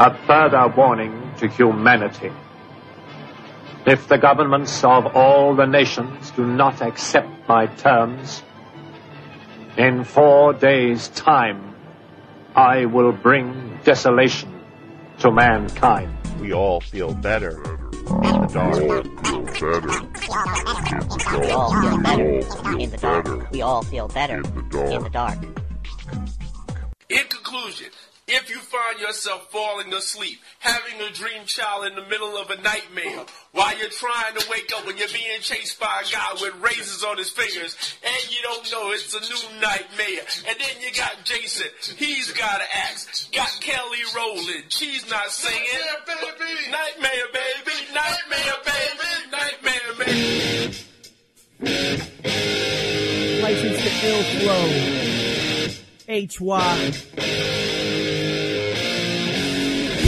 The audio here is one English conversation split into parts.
A further warning to humanity. If the governments of all the nations do not accept my terms, in four days' time, I will bring desolation to mankind. We all feel better in the dark. We all feel better in the dark. We all feel better in the dark. In conclusion, if you find yourself falling asleep, having a dream child in the middle of a nightmare, while you're trying to wake up when you're being chased by a guy with razors on his fingers, and you don't know it's a new nightmare, and then you got Jason, he's got an axe, got Kelly rolling, she's not singing. Nightmare baby, nightmare baby, nightmare baby, nightmare baby. License to ill flow. HY.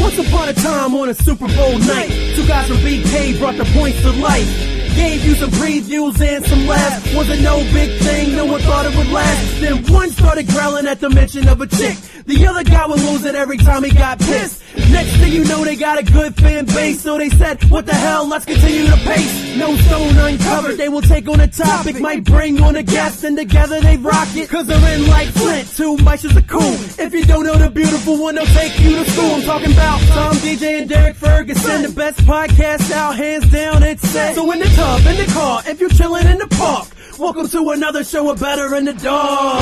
Once upon a time on a Super Bowl night, two guys from BK brought the points to life. Gave you some previews and some laughs. Was a no big thing, no one thought it would last. Then one started growling at the mention of a chick. The other guy would lose it every time he got pissed. Next thing you know, they got a good fan base. So they said, what the hell, let's continue the pace. No stone uncovered, they will take on a topic. Might bring on a guest and together they rock it. Cause they're in like Flint, two mices are cool. If you don't know the beautiful one, they'll take you to school. I'm talking about Tom, DJ, and Derrick Ferguson. The best podcast out, hands down, it's set. So in the tub, in the car, if you're chilling in the park, welcome to another show of Better in the Dark.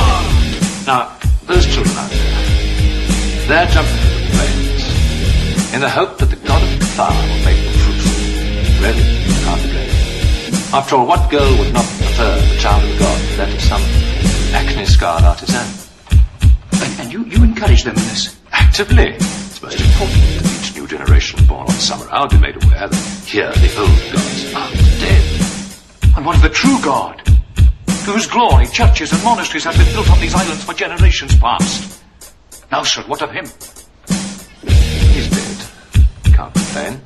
Now, those children out there, they're jumping into the flames in the hope that the god of fire will make them fruitful. Really, you can't. After all, what girl would not prefer the child of God to that of some acne-scarred artisan? And, and you, you encourage them in this? Actively. It's most important that each new generation born on Summerisle be made aware that here the old gods are dead. And what of the true God? Whose glory, churches and monasteries have been built on these islands for generations past. Now, sir, what of him? He's dead. Can't complain.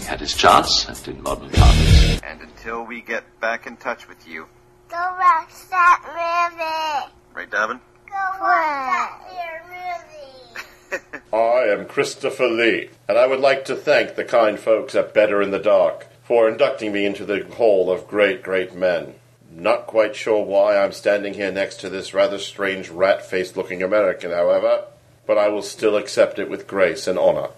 He had his chance, and in modern times. And until we get back in touch with you, Go watch that movie. right, Davin? Go watch that movie. I am Christopher Lee, and I would like to thank the kind folks at Better in the Dark for inducting me into the Hall of Great, Great Men. Not quite sure why I'm standing here next to this rather strange rat faced looking American, however, but I will still accept it with grace and honor.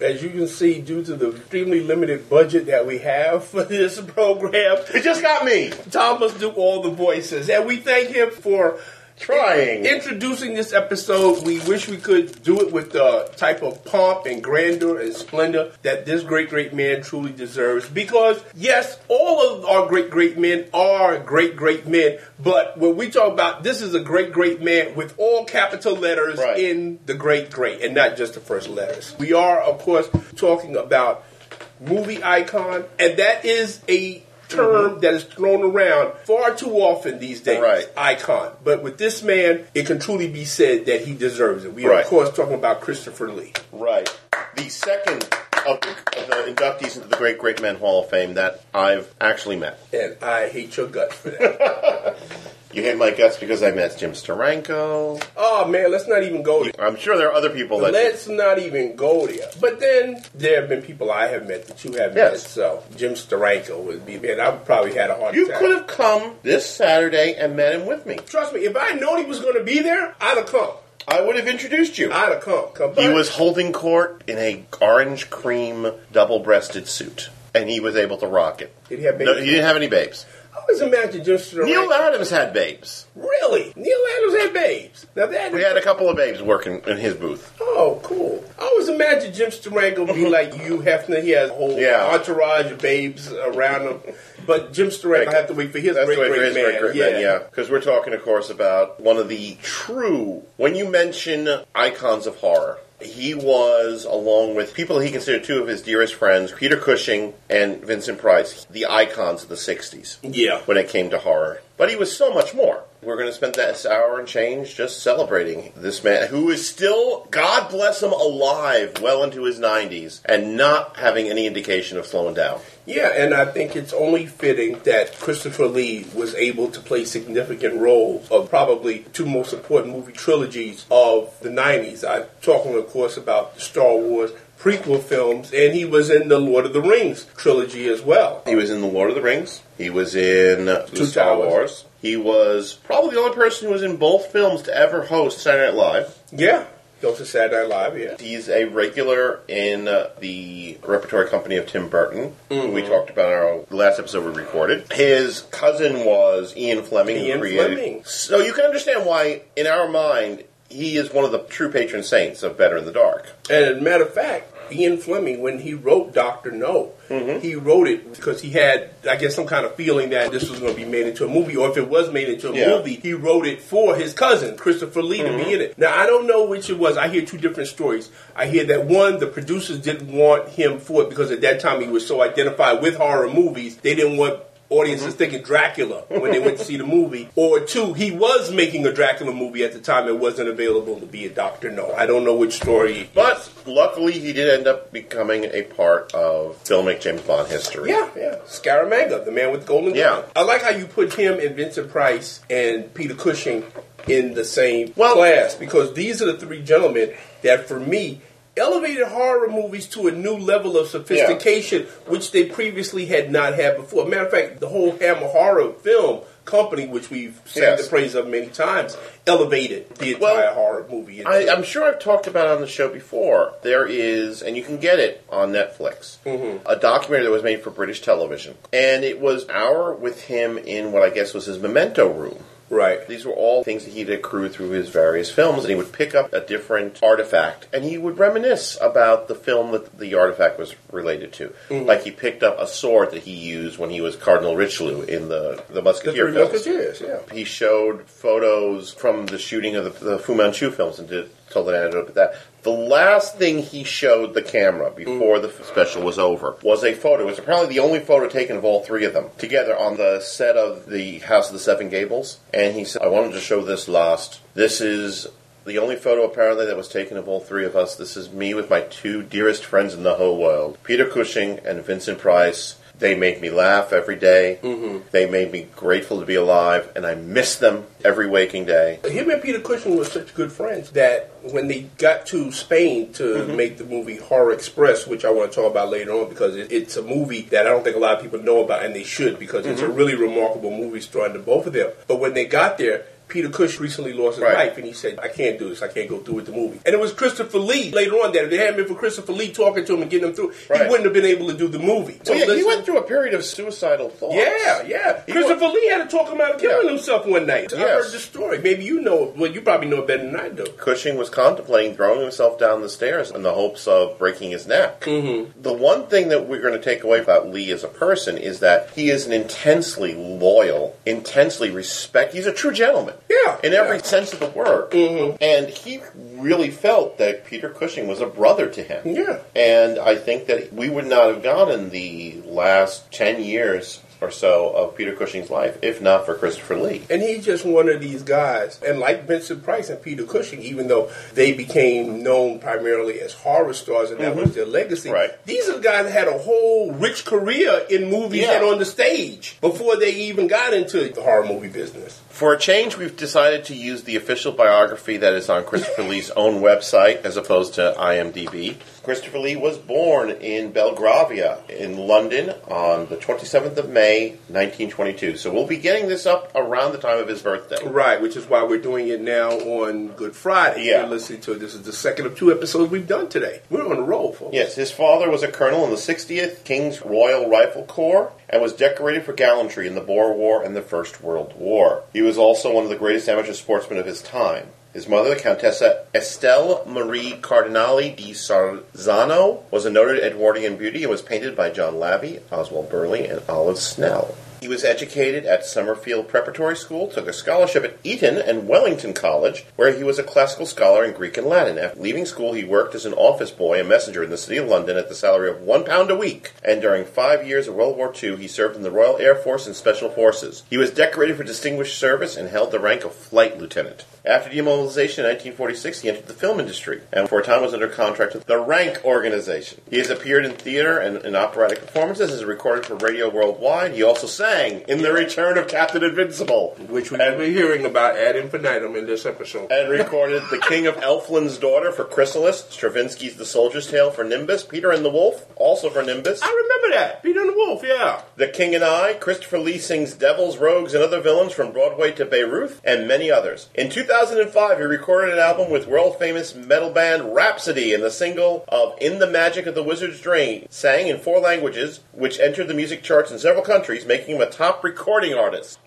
As you can see, due to the extremely limited budget that we have for this program, It just got me! Tom must do all the voices. And we thank him for Trying. introducing this episode. We wish we could do it with the type of pomp and grandeur and splendor that this great, great man truly deserves. Because, yes, all of our great, great men are great, great men. But when we talk about this is a great, great man with all capital letters Right. in the great, great, and not just the first letters. We are, of course, talking about movie icon, and that is a term mm-hmm. that is thrown around far too often these days. Right. Icon. But with this man, it can truly be said that he deserves it. We are, Right. of course, talking about Christopher Lee. Right. The second of the, of the inductees into the Great Great Men Hall of Fame that I've actually met. And I hate your guts for that. You hate my guts because I met Jim Steranko. oh, man, let's not even go there. I'm sure there are other people that. Let's not even go there. But then there have been people I have met that you have met. Yes. So Jim Steranko would be, man, I probably had a hard You time. could have come this Saturday and met him with me. Trust me, if I known he was going to be there, I'd have come. I would have introduced you. I'd have come. come He was holding court in a orange cream double-breasted suit, and he was able to rock it. Did he have No, he didn't have any babes. I always imagine Jim Steranko. Neal Adams had babes. Really? Neal Adams had babes. Now that We had a couple of babes working in his booth. Oh, cool. I always imagine Jim Steranko be like Hugh Hefner. He has a whole Yeah. entourage of babes around him. But Jim Steranko, I have to wait for his great, great, for his man. great, great yeah. man, yeah. Because we're talking, of course, about one of the true. When you mention icons of horror, he was, along with people he considered two of his dearest friends, Peter Cushing and Vincent Price, the icons of the '60s. Yeah. when it came to horror. But he was so much more. We're going to spend that hour and change just celebrating this man who is still, God bless him, alive well into his 90s and not having any indication of slowing down. Yeah, and I think it's only fitting that Christopher Lee was able to play significant roles of probably two most important movie trilogies of the 90s. I'm talking, of course, about the Star Wars prequel films, and he was in the Lord of the Rings trilogy as well. He was in The Lord of the Rings. He was in Two Star Towers. Wars. He was probably the only person who was in both films to ever host Saturday Night Live. Yeah, goes to Saturday Night Live. Yeah, He's a regular in uh, the repertory company of Tim Burton, Mm-hmm. we talked about in our last episode we recorded. His cousin was Ian Fleming, Ian who created. Fleming. So you can understand why, in our mind, he is one of the true patron saints of Better in the Dark. and matter of fact, Ian Fleming, when he wrote Doctor No, Mm-hmm. he wrote it because he had, I guess, some kind of feeling that this was going to be made into a movie, or if it was made into a Yeah. movie, he wrote it for his cousin Christopher Lee to Mm-hmm. be in it. Now I don't know which it was. I hear two different stories. I hear that one, the producers didn't want him for it because at that time he was so identified with horror movies, they didn't want audiences Mm-hmm. thinking Dracula when they went to see the movie. Or two, he was making a Dracula movie at the time. It wasn't available to be a Doctor No. I don't know which story. But luckily, he did end up becoming a part of filmic James Bond history. Yeah, yeah. Scaramanga, the man with the golden Yeah. gun. I like how you put him and Vincent Price and Peter Cushing in the same well, class because these are the three gentlemen that, for me, elevated horror movies to a new level of sophistication, which they previously had not had before. Matter of fact, the whole Hammer Horror film company, which we've sang Yes. the praise of many times, elevated the entire horror movie. I, I'm sure I've talked about it on the show before. There is, and you can get it on Netflix, mm-hmm. a documentary that was made for British television. And it was hour with him in what I guess was his memento room. Right. These were all things that he'd accrued through his various films, and he would pick up a different artifact, and he would reminisce about the film that the artifact was related to. Mhm. Like he picked up a sword that he used when he was Cardinal Richelieu in the the The Musketeer Three films. Musketeers, yeah. He showed photos from the shooting of the, the Fu Manchu films and did, told an anecdote about that. The last thing he showed the camera before the special was over was a photo. It was apparently the only photo taken of all three of them together on the set of the House of the Seven Gables. And he said, I wanted to show this last. This is the only photo apparently that was taken of all three of us. This is me with my two dearest friends in the whole world Peter Cushing and Vincent Price. They make me laugh every day. They made me grateful to be alive, and I miss them every waking day. Him and Peter Cushing were such good friends that when they got to Spain to Mm-hmm. make the movie Horror Express, which I want to talk about later on because it, it's a movie that I don't think a lot of people know about, and they should because it's a really remarkable movie starring to both of them. But when they got there, Peter Cushing recently lost his Right. life, and he said, "I can't do this. I can't go through with the movie." And it was Christopher Lee later on that if it hadn't been for Christopher Lee talking to him and getting him through, he wouldn't have been able to do the movie. So yeah, he went through a period of suicidal thoughts. yeah, yeah. He Christopher Lee had to talk him out of killing himself one night. I Yes. heard the story. Maybe you know. Well, you probably know it better than I do. Cushing was contemplating throwing himself down the stairs in the hopes of breaking his neck. Mm-hmm. The one thing that we're going to take away about Lee as a person is that he is an intensely loyal, intensely respect. He's a true gentleman. Yeah, in every sense of the word. Mm-hmm. And he really felt that Peter Cushing was a brother to him. Yeah. And I think that we would not have gone in the last ten years or so of Peter Cushing's life if not for Christopher Lee. And he's just one of these guys. And like Vincent Price and Peter Cushing, even though they became known primarily as horror stars and that was their legacy, Mm-hmm. Right. these are the guys that had a whole rich career in movies Yeah. and on the stage before they even got into the horror movie business. For a change, we've decided to use the official biography that is on Christopher Lee's own website as opposed to IMDb. Christopher Lee was born in Belgravia in London on the 27th of May, 1922. So we'll be getting this up around the time of his birthday. Right, which is why we're doing it now on Good Friday. Yeah. You're listening to it. This is the second of two episodes we've done today. We're on a roll, folks. Yes, his father was a colonel in the 60th King's Royal Rifle Corps and was decorated for gallantry in the Boer War and the First World War. He was also one of the greatest amateur sportsmen of his time. His mother, the Countessa Estelle Marie Carandini di Sarzano, was a noted Edwardian beauty and was painted by John Lavery, Oswald Birley, and Olive Snell. He was educated at Summerfield Preparatory School, took a scholarship at Eton and Wellington College, where he was a classical scholar in Greek and Latin. After leaving school, he worked as an office boy and messenger in the city of London at the salary of one pound a week. And during five years of World War II, he served in the Royal Air Force and Special Forces. He was decorated for distinguished service and held the rank of flight lieutenant. After demobilization in 1946, he entered the film industry and for a time was under contract with the Rank Organization. He has appeared in theater and in operatic performances, has recorded for Radio Worldwide. He also sang Lang in The Return of Captain Invincible. Which we will be hearing about ad infinitum in this episode. And recorded The King of Elfland's Daughter for Chrysalis, Stravinsky's The Soldier's Tale for Nimbus, Peter and the Wolf, also for Nimbus. I remember that. Peter and the Wolf, yeah. The King and I, Christopher Lee sings Devils, Rogues, and Other Villains from Broadway to Beirut, and many others. In 2005, he recorded an album with world famous metal band Rhapsody and the single of In the Magic of the Wizard's Dream, sang in four languages, which entered the music charts in several countries, making him a top recording artist.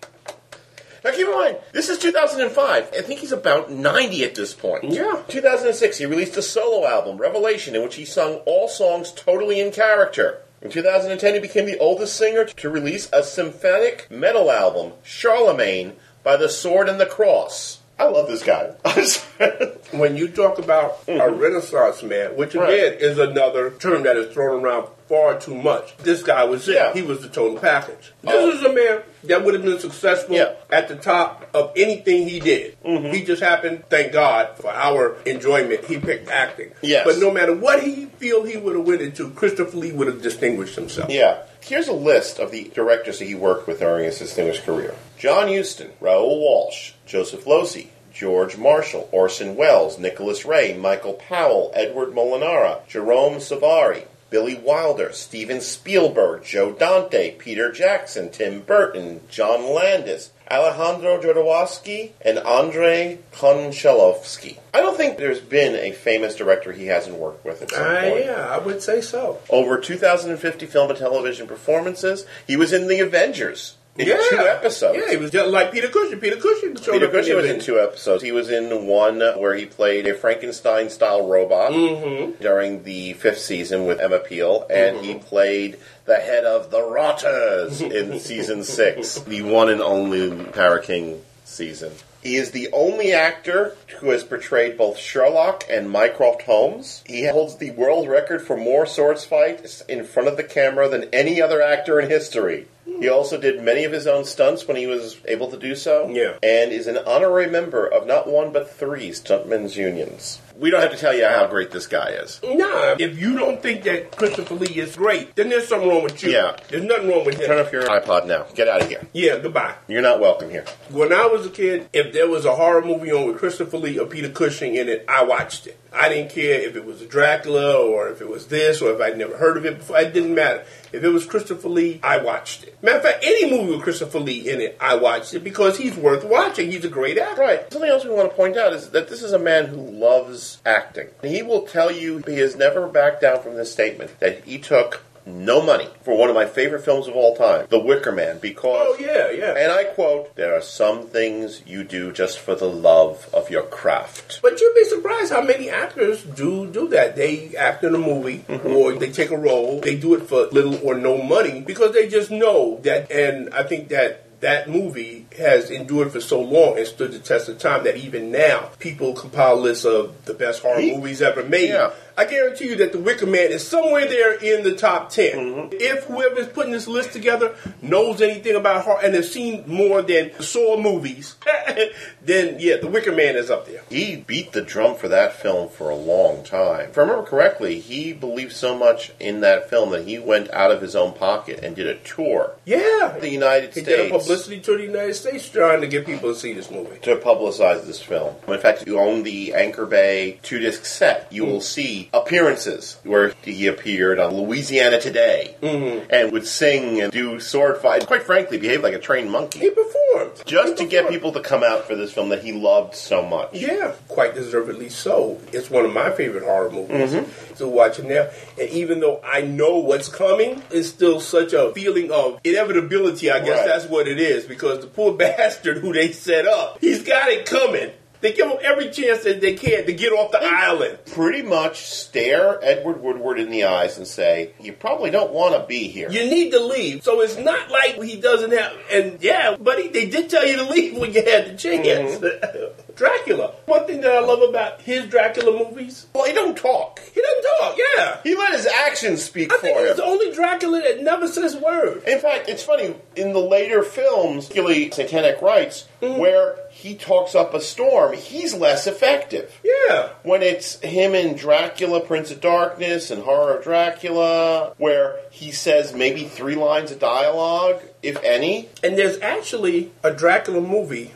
Now keep in mind, this is 2005. I think he's about 90 at this point. Yeah. 2006, he released a solo album, Revelation, in which he sung all songs totally in character. In 2010, he became the oldest singer to release a symphonic metal album, Charlemagne, by the Sword and the Cross. I love this guy. when you talk about a Renaissance man, which again Right. is another term that is thrown around far too much, this guy was it. Yeah. He was the total package. This Oh. is a man that would have been successful Yeah. at the top of anything he did. Mm-hmm. He just happened, thank God, for our enjoyment, he picked acting. Yes. But no matter what he feel he would have went into, Christopher Lee would have distinguished himself. Yeah. Here's a list of the directors that he worked with during his distinguished career. John Huston, Raoul Walsh, Joseph Losey, George Marshall, Orson Welles, Nicholas Ray, Michael Powell, Edward Molinaro, Jerome Savary, Billy Wilder, Steven Spielberg, Joe Dante, Peter Jackson, Tim Burton, John Landis, Alejandro Jodorowsky, and Andrei Konchalovsky. I don't think there's been a famous director he hasn't worked with at some Ah, point. yeah, I would say so. Over 2,050 film and television performances. He was in The Avengers in yeah. two episodes. Yeah, he was just like Peter Cushing. Peter Cushing Peter in Cushing was in two episodes. He was in one where he played a Frankenstein style robot Mm-hmm. during the fifth season with Emma Peel, and he played the head of the Rotters in season six, the one and only Tara King season. He is the only actor who has portrayed both Sherlock and Mycroft Holmes. He holds the world record for more swords fights in front of the camera than any other actor in history. He also did many of his own stunts when he was able to do so. Yeah. And is an honorary member of not one but three stuntmen's unions. We don't have to tell you how great this guy is. Nah, if you don't think that Christopher Lee is great, then there's something wrong with you. Yeah. There's nothing wrong with him. Turn off your iPod now. Get out of here. Yeah, goodbye. You're not welcome here. When I was a kid, if there was a horror movie on with Christopher Lee or Peter Cushing in it, I watched it. I didn't care if it was a Dracula or if it was this or if I'd never heard of it before. It didn't matter. If it was Christopher Lee, I watched it. Matter of fact, any movie with Christopher Lee in it, I watched it because he's worth watching. He's a great actor. Right. Something else we want to point out is that this is a man who loves acting. He will tell you he has never backed down from this statement that he took no money for one of my favorite films of all time, The Wicker Man, because Oh, yeah, yeah. and I quote, there are some things you do just for the love of your craft. But you'd be surprised how many actors do do that. They act in a movie mm-hmm. or they take a role. They do it for little or no money because they just know that. And I think that that movie has endured for so long and stood the test of time that even now people compile lists of the best horror He- movies ever made. Yeah. I guarantee you that The Wicker Man is somewhere there in the top 10. Mm-hmm. If whoever's putting this list together knows anything about horror and has seen more than Saw movies, then yeah, The Wicker Man is up there. He beat the drum for that film for a long time. If I remember correctly, he believed so much in that film that he went out of his own pocket and did a tour Yeah. the United He States. did a publicity tour to the United States trying to get people to see this movie. to publicize this film. In fact, if you own the Anchor Bay two disc set, you will see appearances where he appeared on Louisiana Today and would sing and do sword fight. Quite frankly, behave like a trained monkey. He performed. Just He to get people to come out for this film that he loved so much. Yeah, quite deservedly so. It's one of my favorite horror movies. Mm-hmm. Still watching now. And even though I know what's coming, it's still such a feeling of inevitability. I guess Right. that's what it is. Because the poor bastard who they set up, he's got it coming. They give him every chance that they can to get off the island. Pretty much stare Edward Woodward in the eyes and say, You probably don't want to be here. You need to leave. So it's not like he doesn't have. And yeah, buddy, they did tell you to leave when you had the chance. Mm-hmm. Dracula. One thing that I love about his Dracula movies, Well, he don't talk. he doesn't talk. Yeah, He let his actions speak I for think him. he's the only Dracula that never says word. In fact, it's funny in the later films, particularly Satanic Rites, Mm-hmm. where he talks up a storm, he's less effective. Yeah, When it's him in Dracula, Prince of Darkness, and Horror of Dracula, where he says maybe three lines of dialogue, if any. and there's actually a Dracula movie.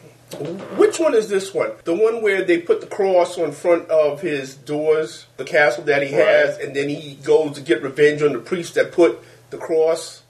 Which one is this one? The one where they put the cross on front of his doors, the castle that he Right. has, and then he goes to get revenge on the priest that put the cross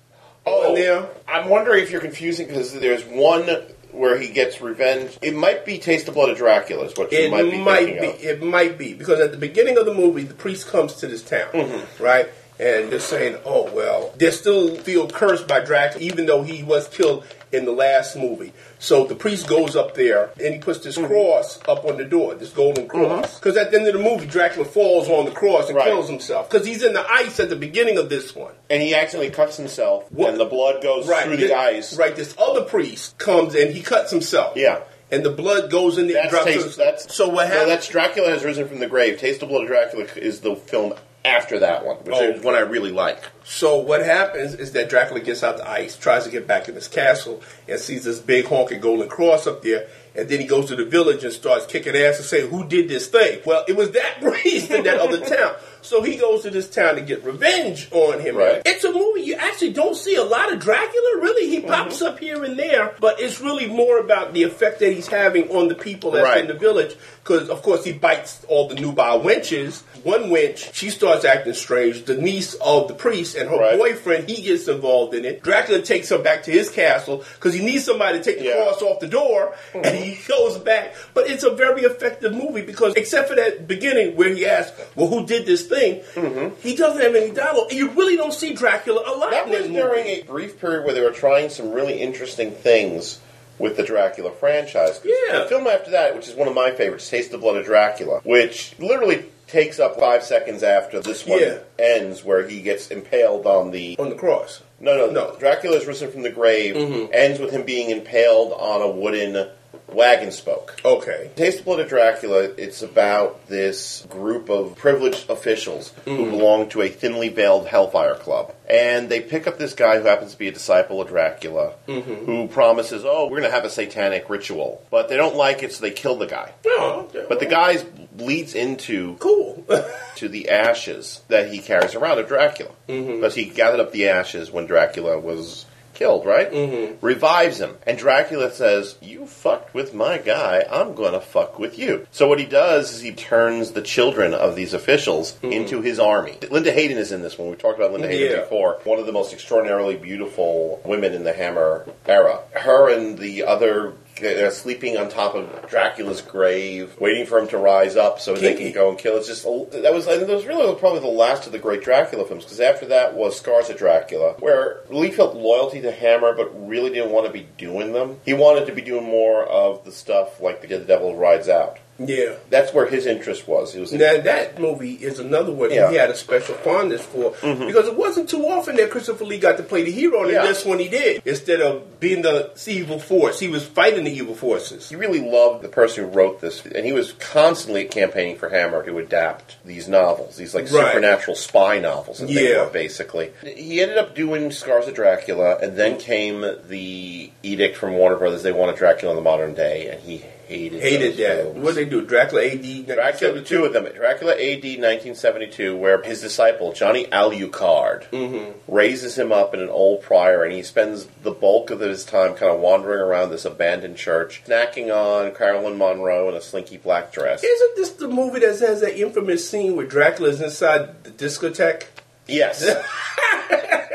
on there. I'm wondering if you're confusing because there's one where he gets revenge. It might be Taste the Blood of Dracula, is what you It might be might be. of. It might be because at the beginning of the movie, the priest comes to this town, Mm-hmm. right? And they're saying, "Oh well, they still feel cursed by Dracula, even though he was killed in the last movie." So the priest goes up there and he puts this Mm-hmm. cross up on the door, this golden cross. Because at the end of the movie, Dracula falls on the cross and Right. kills himself because he's in the ice at the beginning of this one. And he accidentally cuts himself, What- and the blood goes through the ice. Right. This other priest comes and he cuts himself. Yeah. And the blood goes in there. and That's taste, that's so what No, happens? that's Dracula has risen from the grave. Taste the Blood of Dracula is the film after that one, which Oh. is one I really like. So what happens is that Dracula gets out the ice, tries to get back in his castle, and sees this big honking golden cross up there. And then he goes to the village and starts kicking ass and saying, "Who did this thing?" Well, it was that priest in that other town. So he goes to this town to get revenge on him. Right. It's a movie you actually don't see a lot of Dracula. Really, he mm-hmm. pops up here and there, but it's really more about the effect that he's having on the people that's Right. in the village. Because of course he bites all the nubile wenches. One wench, she starts acting strange. The niece of the priest and her Right. boyfriend, he gets involved in it. Dracula takes her back to his castle because he needs somebody to take the Yeah. cross off the door, and he mm-hmm. goes back. But it's a very effective movie because except for that beginning where he asks, "Well, who did this thing?" Mm-hmm. He doesn't have any dialogue. And you really don't see Dracula a lot. That was during a brief period where they were trying some really interesting things with the Dracula franchise. Yeah. The film after that, which is one of my favorites, Taste the Blood of Dracula, which literally takes up five seconds after this one Yeah. ends, where he gets impaled on the. on the cross. No, no, No. Dracula is risen from the grave, mm-hmm. ends with him being impaled on a wooden wagon spoke. Okay. Taste the Blood of Dracula, it's about this group of privileged officials who mm. belong to a thinly veiled Hellfire Club. And they pick up this guy who happens to be a disciple of Dracula, mm-hmm. who promises, oh, we're going to have a satanic ritual. But they don't like it, so they kill the guy. Oh, okay. But the guy bleeds into cool. to the ashes that he carries around of Dracula. Mm-hmm. Because he gathered up the ashes when Dracula was killed, right? Mm-hmm. Revives him. And Dracula says, You fucked with my guy, I'm gonna fuck with you. So what he does is he turns the children of these officials into his army. Linda Hayden is in this one. We talked about Linda Hayden Yeah. before. One of the most extraordinarily beautiful women in the Hammer era. Her and the other they're sleeping on top of Dracula's grave, waiting for him to rise up so they can go and kill. It's just that was that was really probably the last of the great Dracula films because after that was Scars of Dracula, where Lee felt loyalty to Hammer but really didn't want to be doing them. He wanted to be doing more of the stuff like the The Devil Rides Out. Yeah. That's where his interest was. He was Now that movie is another one Yeah. he had a special fondness for mm-hmm. because it wasn't too often that Christopher Lee got to play the hero, and Yeah. this one he did. Instead of being the evil force, he was fighting the evil forces. He really loved the person who wrote this, and he was constantly campaigning for Hammer to adapt these novels, these like Right. supernatural spy novels, as they Yeah. were basically. He ended up doing Scars of Dracula, and then came the edict from Warner Brothers. They wanted Dracula in the modern day, and he hated Hated that. films. What they do? Dracula AD. Dracula, two of them. Dracula AD 1972, where his disciple, Johnny Alucard, Mm-hmm. raises him up in an old prior, and he spends the bulk of his time kind of wandering around this abandoned church, snacking on Caroline Munro in a slinky black dress. Isn't this the movie that has that infamous scene where Dracula's inside the discotheque? Yes.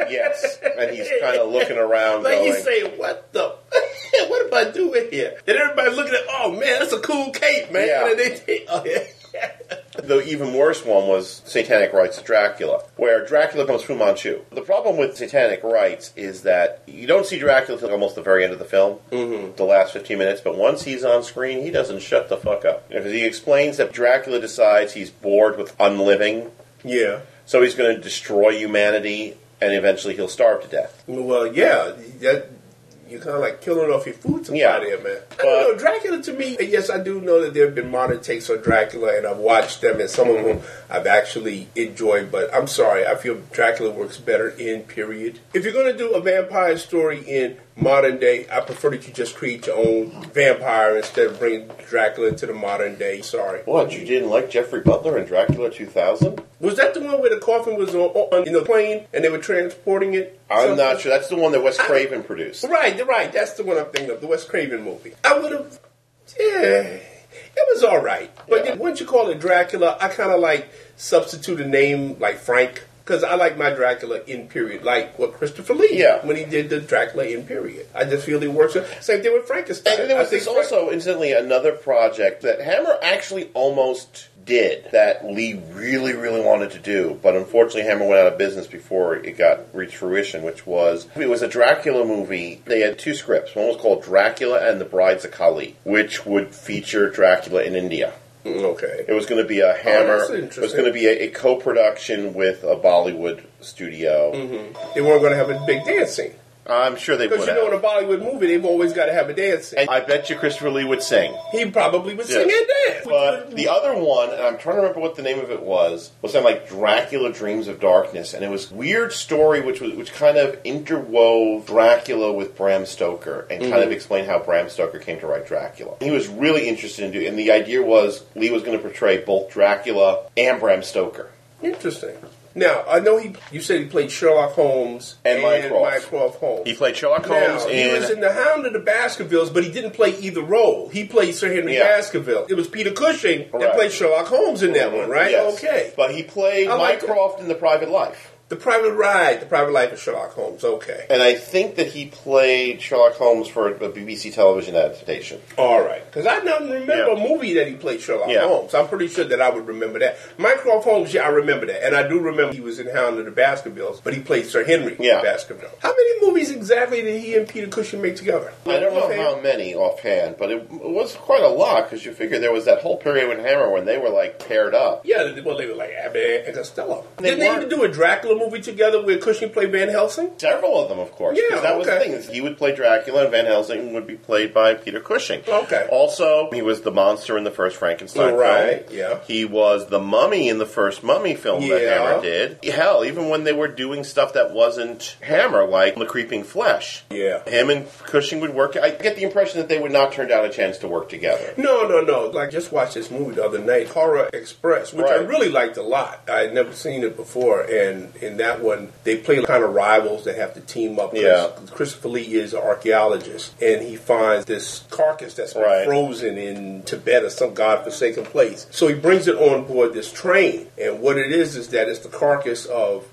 yes. And he's kind of looking around Like going, you say, what the? what am I doing here? And everybody looking at, oh man, that's a cool cape, man. Yeah. And they oh, yeah. The even worse one was Satanic Rites of Dracula, where Dracula becomes Fu Manchu. The problem with Satanic Rites is that you don't see Dracula until almost the very end of the film, mm-hmm. the last 15 minutes, but once he's on screen, he doesn't shut the fuck up. Because he explains that Dracula decides he's bored with unliving, Yeah. so he's going to destroy humanity, and eventually he'll starve to death. Well, yeah, that you kind of like killing off your food supply Yeah. there, man. I don't know. Dracula to me, yes, I do know that there have been modern takes on Dracula, and I've watched them, and some of them I've actually enjoyed. But I'm sorry, I feel Dracula works better in period. If you're going to do a vampire story in modern day, I prefer that you just create your own vampire instead of bringing Dracula into the modern day. Sorry. What, you didn't like Jeffrey Butler in Dracula 2000? Was that the one where the coffin was on, on in the plane and they were transporting it? I'm not sure. That's the one that Wes Craven produced. Right, right. That's the one I'm thinking of, the Wes Craven movie. I would have, yeah, it was all right. But then once you call it Dracula, I kind of like substitute a name like Frank because I like my Dracula in period, like what Christopher Lee, Yeah. when he did the Dracula in period. I just feel he works. Same thing with Frankenstein. And there was this also, incidentally, another project that Hammer actually almost did that Lee really, really wanted to do, but unfortunately Hammer went out of business before it got reached fruition, which was it was a Dracula movie. They had two scripts. One was called Dracula and the Brides of Kali, which would feature Dracula in India. Okay. It was going to be a oh, Hammer. that's it was going to be a, a co-production with a Bollywood studio. Mm-hmm. They weren't going to have a big dance scene. I'm sure they would Because you know, in a Bollywood movie, they've always got to have a dance. And I bet you Christopher Lee would sing. he probably would sing and dance. But the other one, and I'm trying to remember what the name of it was, was something like Dracula Dreams of Darkness, and it was weird story which was which kind of interwove Dracula with Bram Stoker and kind of mm-hmm. explained how Bram Stoker came to write Dracula. He was really interested in doing, and the idea was Lee was going to portray both Dracula and Bram Stoker. Interesting. Now I know he. You said he played Sherlock Holmes And Mycroft. Mycroft Holmes. He played Sherlock Now, Holmes he was in the Hound of the Baskervilles, but he didn't play either role. He played Sir Henry Yeah. Baskerville. It was Peter Cushing that played Sherlock Holmes in that one, right? Yes. Okay. But he played I like Mycroft in The Private Life. The Private Ride, The Private Life of Sherlock Holmes. Okay. And I think that he played Sherlock Holmes for a BBC television adaptation. All right. Because I don't remember Yeah. a movie that he played Sherlock Yeah. Holmes. I'm pretty sure that I would remember that. Mycroft Holmes, yeah, I remember that. And I do remember he was in Hound of the Baskervilles, but he played Sir Henry Yeah. Baskerville. How many movies exactly did he and Peter Cushing make together? I don't know how many offhand, but it, it was quite a lot because you figure there was that whole period with Hammer when they were like paired up. Yeah, well, they were like Abbott and Costello. They Didn't they even do a Dracula movie together where Cushing played Van Helsing? Several of them, of course. Yeah, that was the thing. is He would play Dracula, and Van Helsing would be played by Peter Cushing. Okay. Also, he was the monster in the first Frankenstein Right, film. yeah. He was the mummy in the first Mummy film that Yeah. Hammer did. Hell, even when they were doing stuff that wasn't Hammer, like The Creeping Flesh. Yeah. Him and Cushing would work. I get the impression that they would not turn down a chance to work together. No, no, no. Like, just watched this movie the other night, Horror Express, which I really liked a lot. I had never seen it before, and in that one, they play kind of rivals that have to team up. Yeah. Christopher Lee is an archaeologist, and he finds this carcass that's been Right. frozen in Tibet or some godforsaken place. So he brings it on board this train, and what it is is that it's the carcass of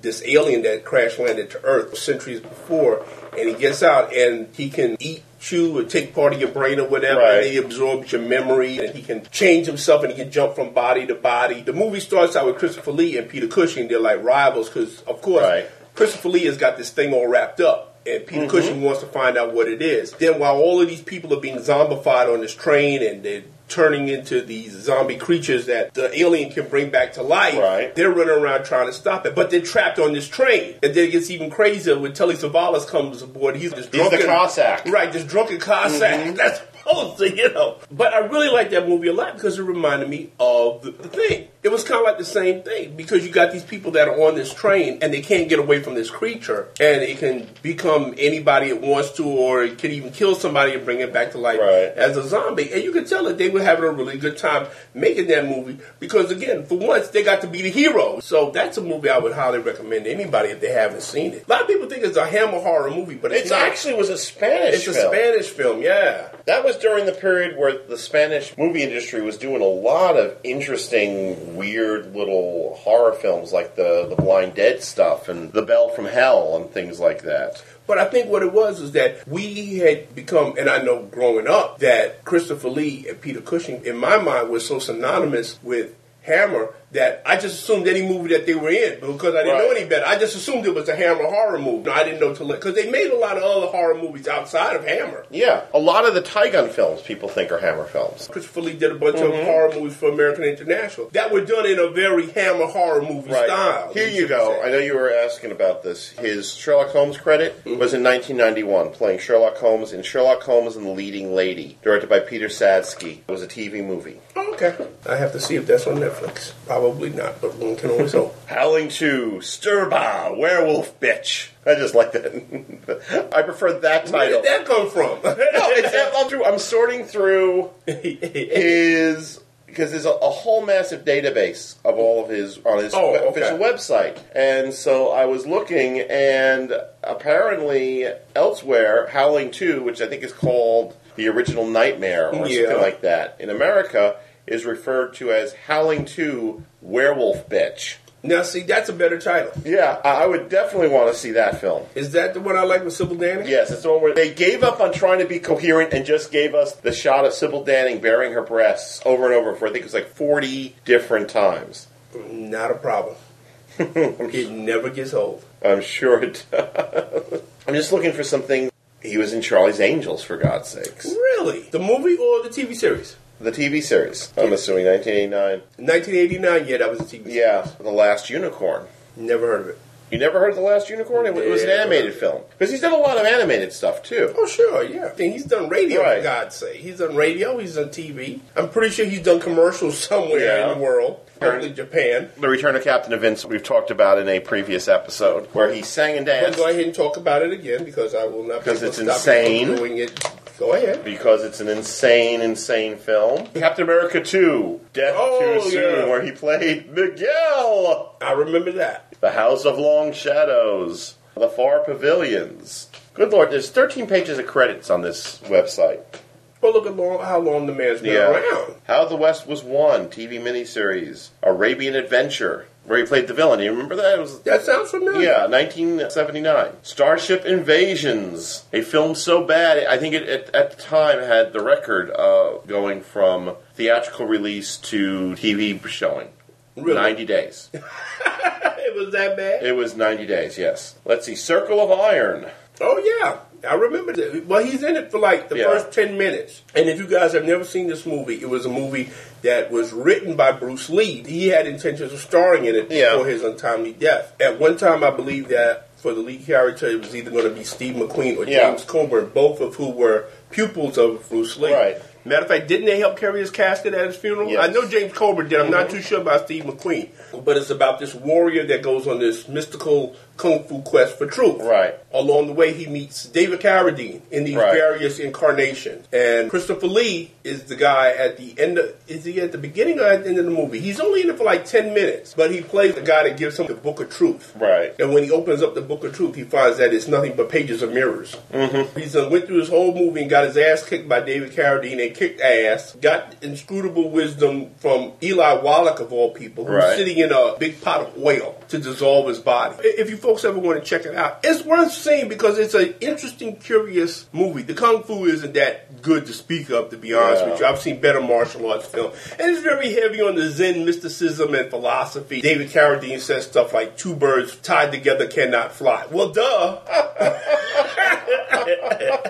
this alien that crash landed to Earth centuries before, and he gets out and he can eat, chew, or take part of your brain or whatever, Right. and he absorbs your memory, and he can change himself and he can jump from body to body. The movie starts out with Christopher Lee and Peter Cushing. They're like rivals because, of course, Right. Christopher Lee has got this thing all wrapped up. And Peter Mm-hmm. Cushing wants to find out what it is. Then, while all of these people are being zombified on this train and they're turning into these zombie creatures that the alien can bring back to life, Right. they're running around trying to stop it. But they're trapped on this train. And then it gets even crazier when Telly Savalas comes aboard. He's this He's the drunken Cossack. Right, this drunken Cossack. Mm-hmm. That's supposed to, you know. But I really like that movie a lot because it reminded me of the, the thing. It was kind of like the same thing because you got these people that are on this train and they can't get away from this creature, and it can become anybody it wants to, or it can even kill somebody and bring it back to life Right. as a zombie. And you could tell that they were having a really good time making that movie because, again, for once they got to be the hero. So that's a movie I would highly recommend to anybody if they haven't seen it. A lot of people think it's a Hammer horror movie, but it's, It actually was a Spanish It's a film. Spanish film, yeah. That was during the period where the Spanish movie industry was doing a lot of interesting, weird little horror films like the, the Blind Dead stuff and The Bell from Hell and things like that. But I think what it was is that we had become, and I know growing up, that Christopher Lee and Peter Cushing, in my mind, were so synonymous with Hammer that I just assumed any movie that they were in because I didn't know any better. I just assumed it was a Hammer horror movie. No, I didn't know till because they made a lot of other horror movies outside of Hammer. Yeah, a lot of the Tigon films people think are Hammer films. Christopher Lee did a bunch Mhm. of horror movies for American International that were done in a very Hammer horror movie style. Here you go. I know you were asking about this. His Sherlock Holmes credit was in 1991, playing Sherlock Holmes in Sherlock Holmes and the Leading Lady, directed by Peter Sasdy. It was a TV movie. Okay, I have to see if that's on Netflix. Probably not, but one can always hope. Howling 2, Stirba, Werewolf Bitch. I just like that. I prefer that title. Where did that come from? no, it's, I'm, through, I'm sorting through his because there's a, a whole massive database of all of his on his Oh, okay. official website, and so I was looking, and apparently elsewhere, Howling Two, which I think is called the original Nightmare or Yeah. something like that, in America is referred to as Howling Two Werewolf Bitch. Now, see, that's a better title. Yeah, I I would definitely want to see that film. Is that the one I like with Sybil Danning? Yes, it's the one where they gave up on trying to be coherent and just gave us the shot of Sybil Danning bearing her breasts over and over for I think it was like forty different times. Not a problem. it never gets old. I'm sure it does. I'm just looking for something. He was in Charlie's Angels, for God's sakes. Really? The movie or the TV series? The TV series. I'm assuming 1989. 1989, yeah, that was a TV series. Yeah, The Last Unicorn. Never heard of it. You never heard of The Last Unicorn? It, was an animated film. Because he's done a lot of animated stuff, too. Oh, sure, yeah. He's done radio, Right. for God's sake. He's done radio, he's done TV. I'm pretty sure he's done commercials somewhere Yeah. in the world, probably Japan. The Return of Captain Events we've talked about in a previous episode, where he sang and danced. But danced. go ahead and talk about it again because I will not be Because able it's to stop you from insane. doing it. Go ahead. because it's an insane, insane film. Captain America 2, Death Oh, Too Soon, yeah. where he played Miguel. I remember that. The House of Long Shadows, The Far Pavilions. Good lord, there's 13 pages of credits on this website. Well, look at long, how long the man's been Yeah. around. How the West Was Won, TV miniseries. Arabian Adventure, where he played the villain. You remember that? It was That sounds familiar. Yeah, 1979. Starship Invasions, a film so bad, I think it at, at the time had the record uh, going from theatrical release to TV showing. Really? 90 days. it was that bad? It was 90 days, yes. Let's see, Circle of Iron. Oh yeah, I remember that. Well, he's in it for like the Yeah. first ten minutes. And if you guys have never seen this movie, it was a movie that was written by Bruce Lee. He had intentions of starring in it Yeah. before his untimely death. At one time, I believe that for the lead character, it was either going to be Steve McQueen or Yeah. James Coburn, both of who were pupils of Bruce Lee. Right. Matter of fact, didn't they help carry his casket at his funeral? Yes. I know James Coburn did. I'm not mm-hmm. too sure about Steve McQueen. But it's about this warrior that goes on this mystical kung fu quest for truth. Right. Along the way, he meets David Carradine in these Right. various incarnations. And Christopher Lee is the guy at the end of, is he at the beginning or at the end of the movie? He's only in it for like 10 minutes, but he plays the guy that gives him the book of truth. Right. And when he opens up the book of truth, he finds that it's nothing but pages of mirrors. Mm-hmm. He's done went through his whole movie and got his ass kicked by David Carradine and kicked ass. Got inscrutable wisdom from Eli Wallach of all people, who's Right. sitting in a big pot of oil to dissolve his body. If you folks ever want to check it out, it's worth seeing because it's an interesting, curious movie. The kung fu isn't that good to speak of, to be honest Yeah. with you. I've seen better martial arts film, and it's very heavy on the Zen mysticism and philosophy. David Carradine says stuff like two birds tied together cannot fly." Well, duh.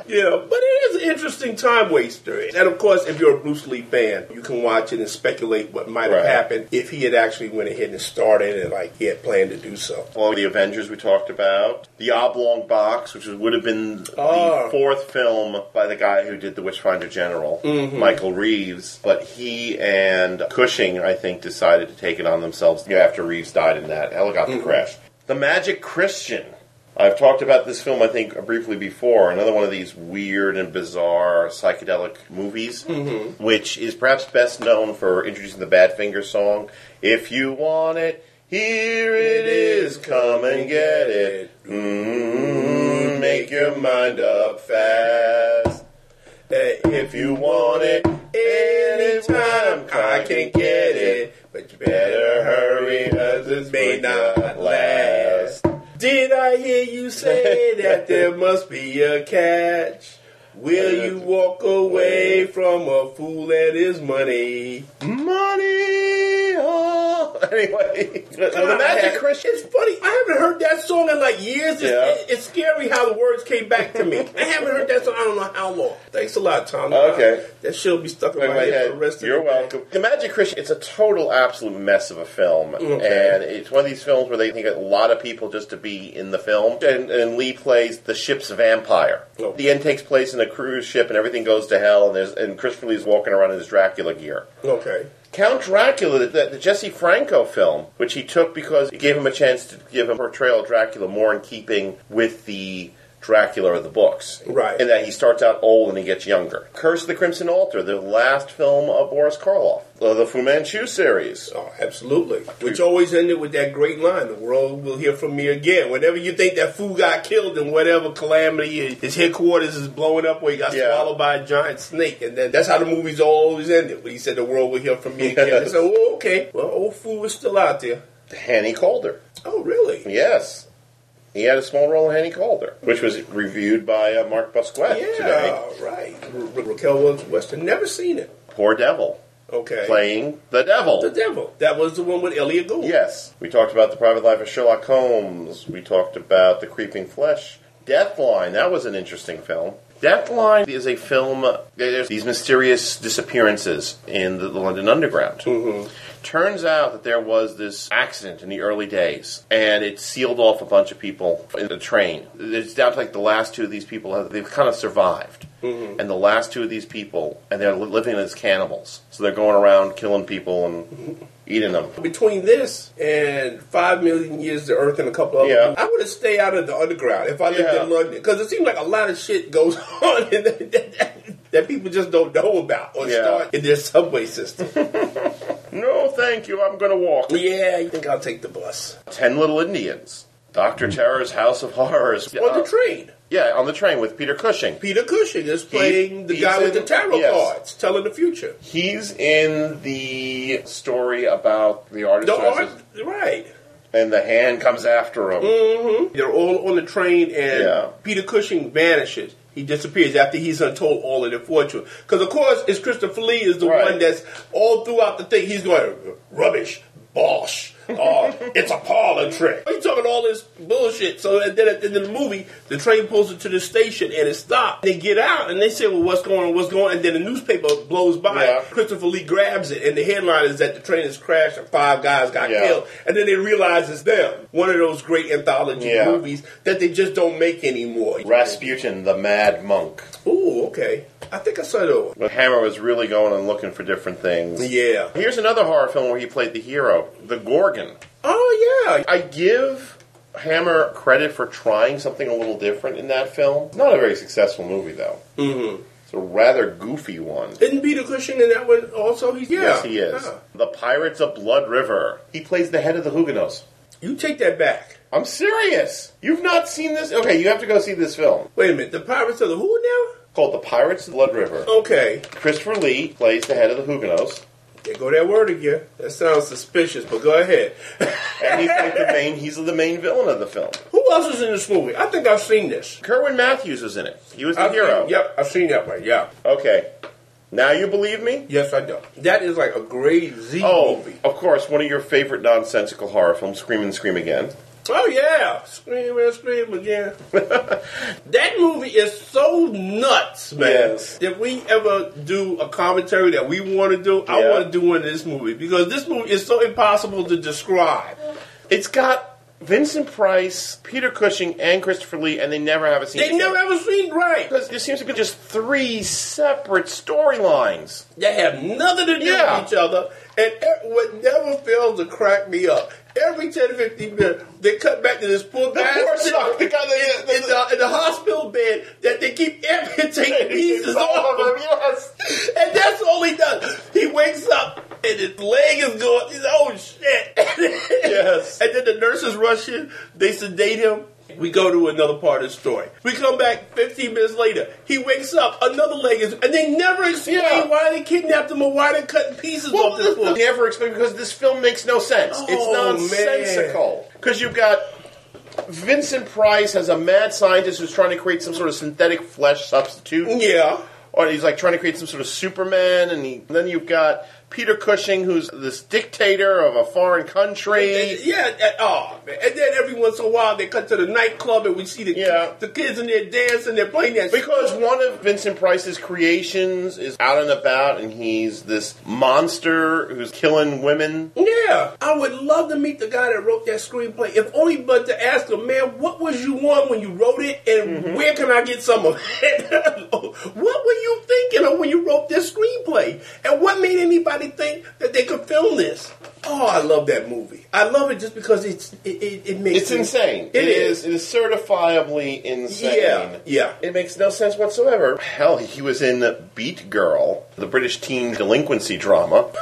yeah, but it is an interesting time waster. And of course, if you're a Bruce Lee fan, you can watch it and speculate what might have Right. happened if he had actually went ahead and started and like he had planned to do so. Well, the Avengers we talked about, the Oblong Box, which would have been Oh. the fourth film by the guy who did the Witchfinder General, Mhm. Michael Reeves. But he and Cushing, I think, decided to take it on themselves you know, after Reeves died in that helicopter Mhm. crash. The Magic Christian. I've talked about this film, I think, briefly before. Another one of these weird and bizarre psychedelic movies, Mhm. which is perhaps best known for introducing the Badfinger song. If you want it, here it is, come and get it. mm make your mind up fast. If you want it, anytime I can get it, but you better hurry, as it may not. Did I hear you say that there must be a catch? Will you walk away from a fool and his money? Money. Oh. Anyway, God, the Christian. It's funny. I haven't heard that song in like years. It's, Yeah. it- it's scary how the words came back to me. I haven't heard that song. I don't know how long. Thanks a lot, Tom. Okay. that should be stuck in in my, my head, for the rest of You're the day. welcome. The Magic Christian, it's a total absolute mess of a film. Okay. And it's one of these films where they think a lot of people just to be in the film. And, and Lee plays the ship's vampire. Oh. The end takes place in a cruise ship and everything goes to hell and there's and Christopher Lee's walking around in his Dracula gear. Okay. Count Dracula, the, the Jesse Franco film, which he took because it gave him a chance to give a portrayal of Dracula more in keeping with the Dracula of the books. Right. And that he starts out old and he gets younger. Curse of the Crimson Altar, the last film of Boris Karloff. The Fu Manchu series. Oh, absolutely. Which always ended with that great line: "The world will hear from me again." Whenever you think that fool got killed in whatever calamity, his headquarters is blowing up, where he got Yeah. swallowed by a giant snake, and then that's how the movies always ended. When he said, "The world will hear from me again." I said, "Oh, okay. Well, old fool is still out there." Hanny Calder. Oh, really? Yes. He had a small role in Hannie Caulder, which was reviewed by uh, Mark Busquet Yeah, today. right. Ra- Raquel Williams Western. Never seen it. Poor Devil. Okay. Playing the devil. The Devil. That was the one with Elliott Gould. Yes. We talked about the private life of Sherlock Holmes. We talked about the creeping flesh. Deathline. That was an interesting film. Deathline is a film. There's these mysterious disappearances in the, the London Underground. Turns out that there was this accident in the early days, and it sealed off a bunch of people in the train. It's down to like the last two of these people. Have, they've kind of survived, mm-hmm. and the last two of these people, and they're living as cannibals. So they're going around killing people and eating them. Between this and Five Million Years to Earth and a couple of Yeah. movies, I would have stayed out of the underground if I lived Yeah. in London. Because it seems like a lot of shit goes on in that, that, that people just don't know about or Yeah. start in their subway system. No, thank you. I'm going to walk. yeah, you think I'll take the bus. Ten Little Indians. Doctor Terror's House of Horrors. On the train. Yeah, on the train with Peter Cushing. Peter Cushing is playing the guy with the tarot yes. cards, telling the future. He's in the story about the artist The art, right. and the hand comes after him. hmm They're all on the train, and Yeah. Peter Cushing vanishes. He disappears after he's untold all of their fortune. Because of course, it's Christopher Lee is the Right. one that's all throughout the thing. He's going rubbish, bosh. Uh, it's a parlor trick. He's talking all this bullshit. So and then at the end of the movie, the train pulls into the station and it stops. They get out and they say, "Well, what's going on? What's going?" on? And then the newspaper blows by. Yeah. Christopher Lee grabs it, and the headline is that the train has crashed and five guys got Yeah. killed. And then they realize it's them. One of those great anthology Yeah. movies that they just don't make anymore. Rasputin, the Mad Monk. Ooh, okay. I think I saw one. But Hammer was really going and looking for different things. Yeah. Here's another horror film where he played the hero, the Gorgon. Oh yeah. I give Hammer credit for trying something a little different in that film. Not a very successful movie, though. Mm-hmm. It's a rather goofy one. Isn't Peter Cushing in that one also? He's yeah. Yes, he is. The Pirates of Blood River. He plays the head of the Huguenots. You take that back. I'm serious. You've not seen this? Okay, you have to go see this film. Wait a minute. The Pirates of the Who now? Called The Pirates of the Blood River. Okay. Christopher Lee plays the head of the Huguenots. There go that word again. That sounds suspicious, but go ahead. And he's like the main he's the main villain of the film. Who else is in this movie? I think I've seen this. Kerwin Matthews was in it. He was the I've hero. Seen, yep, I've seen that one. Yeah. Okay. Now you believe me? Yes, I do. That is like a grade Z Oh, movie. of course, one of your favorite nonsensical horror films, Scream and Scream Again. Oh yeah, scream and scream again. that movie is so nuts, man. Yes. If we ever do a commentary that we want to do, I want to do one of this movie because this movie is so impossible to describe. It's got Vincent Price, Peter Cushing, and Christopher Lee, and they never have a scene. They together. never a scene, right. Because there seems to be just three separate storylines. They have nothing to do Yeah. with each other, and what never fails to crack me up. Every 10 to 15 minutes, they cut back to this poor guy poor sitting the in, in the, in the hospital bed that they keep amputating pieces off of. yes. And that's all he does. He wakes up and his leg is going, he's oh shit. Yes. And then the nurses rush in, they sedate him. We go to another part of the story. We come back 15 minutes later. He wakes up, another leg is, and they never explain Yeah. why they kidnapped him or why they're cutting pieces Well, off this this book. never explained because this film makes no sense. Oh, it's nonsensical. Because you've got Vincent Price as a mad scientist who's trying to create some sort of synthetic flesh substitute. Yeah. Or he's like trying to create some sort of Superman, and he, then you've got Peter Cushing, who's this dictator of a foreign country. Yeah, that- oh man. And then every once in a while they cut to the nightclub and we see the Yeah. the kids in there dancing, they're playing that Because one of Vincent Price's creations is out and about, and he's this monster who's killing women. Yeah, I would love to meet the guy that wrote that screenplay. If only but to ask him, man, what was you on when you wrote it, and Mm-hmm. where can I get some of it? what were you thinking of when you wrote this screenplay, and what made anybody think that they could film this? Oh, I love that movie. I love it just because it's it, it, it makes It's insane. It is. It is certifiably insane. Yeah, yeah. It makes no sense whatsoever. Hell, he was in Beat Girl, the British teen delinquency drama.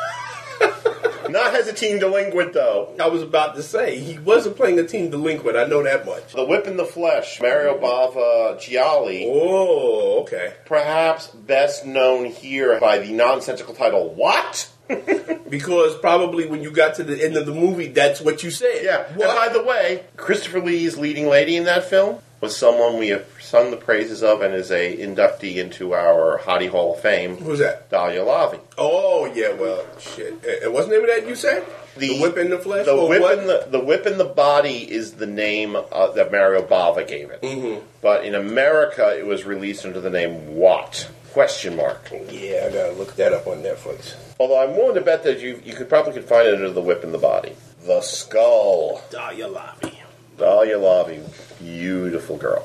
Not as a teen delinquent, though. I was about to say he wasn't playing a teen delinquent. I know that much. The Whip in the Flesh, Mario Bava Gialli. Oh, okay. Perhaps best known here by the nonsensical title, What? Because probably when you got to the end of the movie, that's what you said. Yeah. And by the way, Christopher Lee's leading lady in that film was someone we have sung the praises of and is a inductee into our Hottie Hall of Fame. Who's that? Daliah Lavi. Oh yeah, well, shit. And what's the name of that you said? The, whip in the flesh. The whip what? in the the whip in the body is the name uh, that Mario Bava gave it. Mhm. But in America, it was released under the name What? Question mark. Yeah, I gotta look that up on Netflix. Although I'm willing to bet that you you could probably could find it under the whip in the body. The skull. Daliah Lavi. Daliah Lavi, beautiful girl.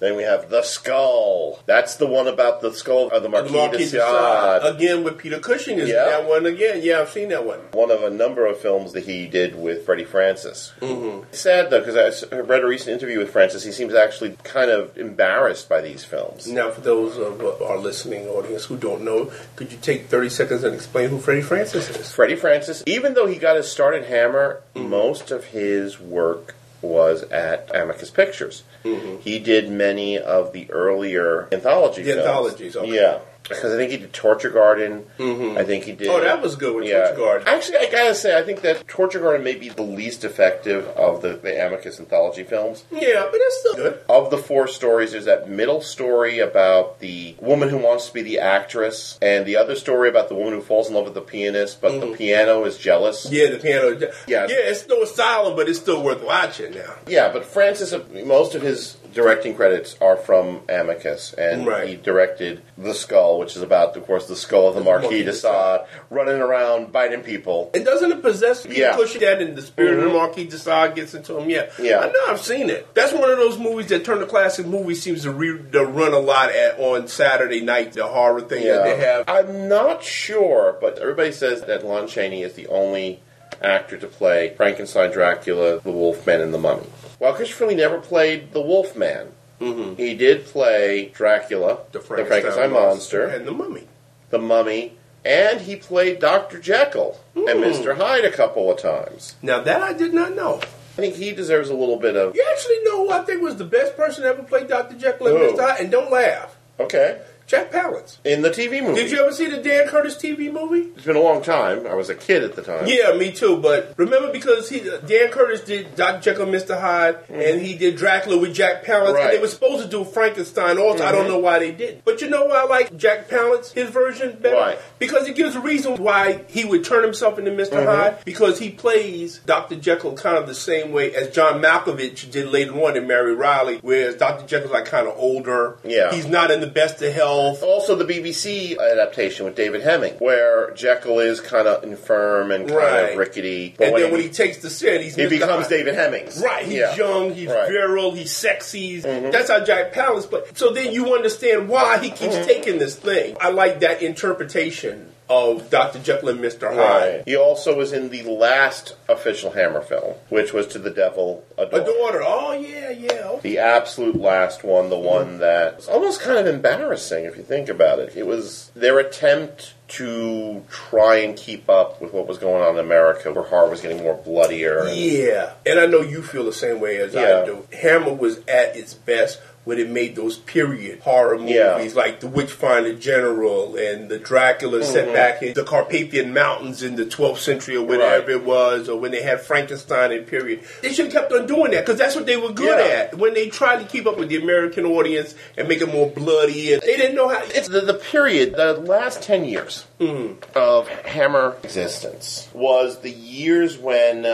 Then we have the skull. That's the one about the skull of the Marquis, Marquis de de Sade. Again with Peter Cushing is Yeah. that one again. Yeah, I've seen that one. One of a number of films that he did with Freddie Francis. Mm-hmm. Sad though, because I s- I read a recent interview with Francis. He seems actually kind of embarrassed by these films. Now, for those of uh, our listening audience who don't know, could you take 30 seconds and explain who Freddie Francis is? Freddie Francis, even though he got his start at Hammer, Mm-hmm. most of his work was at Amicus Pictures. Mm-hmm. He did many of the earlier anthology The films. anthologies, okay. Yeah. Because I think he did Torture Garden. I think he did. Oh, that was good with Torture Garden. Actually, I gotta say, I think that Torture Garden may be the least effective of the, the Amicus anthology films. Yeah, but it's still good. Of the four stories, there's that middle story about the woman who wants to be the actress, and the other story about the woman who falls in love with the pianist, but the piano is jealous. Mm-hmm. Yeah, the piano. Yeah. yeah, it's still silent, but it's still worth watching now. Yeah, but Francis, most of his directing credits are from Amicus, and Right. he directed The Skull, which is about, of course, the skull of the Marquis de Sade running around biting people. And doesn't it possess Yeah. Cushing that in the spirit of Mhm. the Marquis de Sade gets into him? Yeah. Yeah. I know I've seen it. That's one of those movies that turn Turner Classic Movies seems to, re- to run a lot at on Saturday night, the horror thing that they have. I'm not sure, but everybody says that Lon Chaney is the only actor to play Frankenstein, Dracula, the Wolfman, and the Mummy. While Christopher Lee never played the Wolfman, he did play Dracula, the Frankenstein, monster, and the Mummy, the Mummy, and he played Doctor Jekyll and Hmm. Mister Hyde a couple of times. Now that I did not know. I think he deserves a little bit of You actually know who I think was the best person to ever play Dr. Jekyll and Mr. Hyde? And don't laugh. okay Jack Palance. in the TV movie. Did you ever see the Dan Curtis TV movie? It's been a long time. I was a kid at the time. Yeah, me too. But remember, because he Dan Curtis did Dr. Jekyll, and Mr. Hyde, and he did Dracula with Jack Palance, Right. and they were supposed to do Frankenstein. Also, I don't Mhm. know why they didn't. But you know why I like Jack Palance, his version better? Why? Because it gives a reason why he would turn himself into mister Mhm. Hyde. Because he plays Dr. Jekyll kind of the same way as John Malkovich did later on in Mary Reilly, whereas Dr. Jekyll's like kind of older. Yeah. he's not in the best of health. Also, the BBC adaptation with David Hemming, where Jekyll is kind of infirm and kind Right. of rickety. But And when then when he takes the set, he's he becomes David Hemmings. Right, he's Yeah. young, he's Right. virile, he's sexy. Mhm. That's how Jack Palance plays. So then you understand why he keeps Mhm. taking this thing. I like that interpretation of Dr. Jekyll and Mr. Hyde. He also was in the last official Hammer film, which was To the Devil, a Daughter. A Daughter. daughter. Oh yeah, yeah. The absolute last one, the one that was almost kind of embarrassing if you think about it. It was their attempt to try and keep up with what was going on in America, where horror was getting more bloodier. and- Yeah, and I know you feel the same way as Yeah. I do. Hammer was at its best when it made those period horror movies Yeah. like The Witchfinder General and the Dracula set Mhm. back in the Carpathian Mountains in the 12th century or whatever it was, or when they had Frankenstein in period. They should have kept on doing that because that's what they were good Yeah. at. When they tried to keep up with the American audience and make it more bloody, and they didn't know how. It's the, the period, the last 10 years of Hammer existence was the years when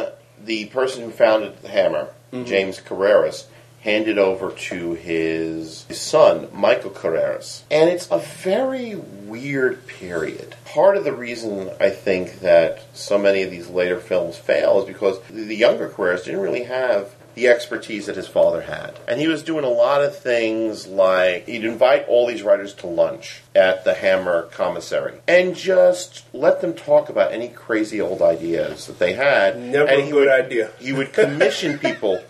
the person who founded the Hammer, James Carreras, handed over to his, his son, Michael Carreras. And it's a very weird period. Part of the reason I think that so many of these later films fail is because the the younger Carreras didn't really have the expertise that his father had. And he was doing a lot of things like he'd invite all these writers to lunch at the Hammer commissary and just let them talk about any crazy old ideas that they had. Never and a he good would, idea. He would commission people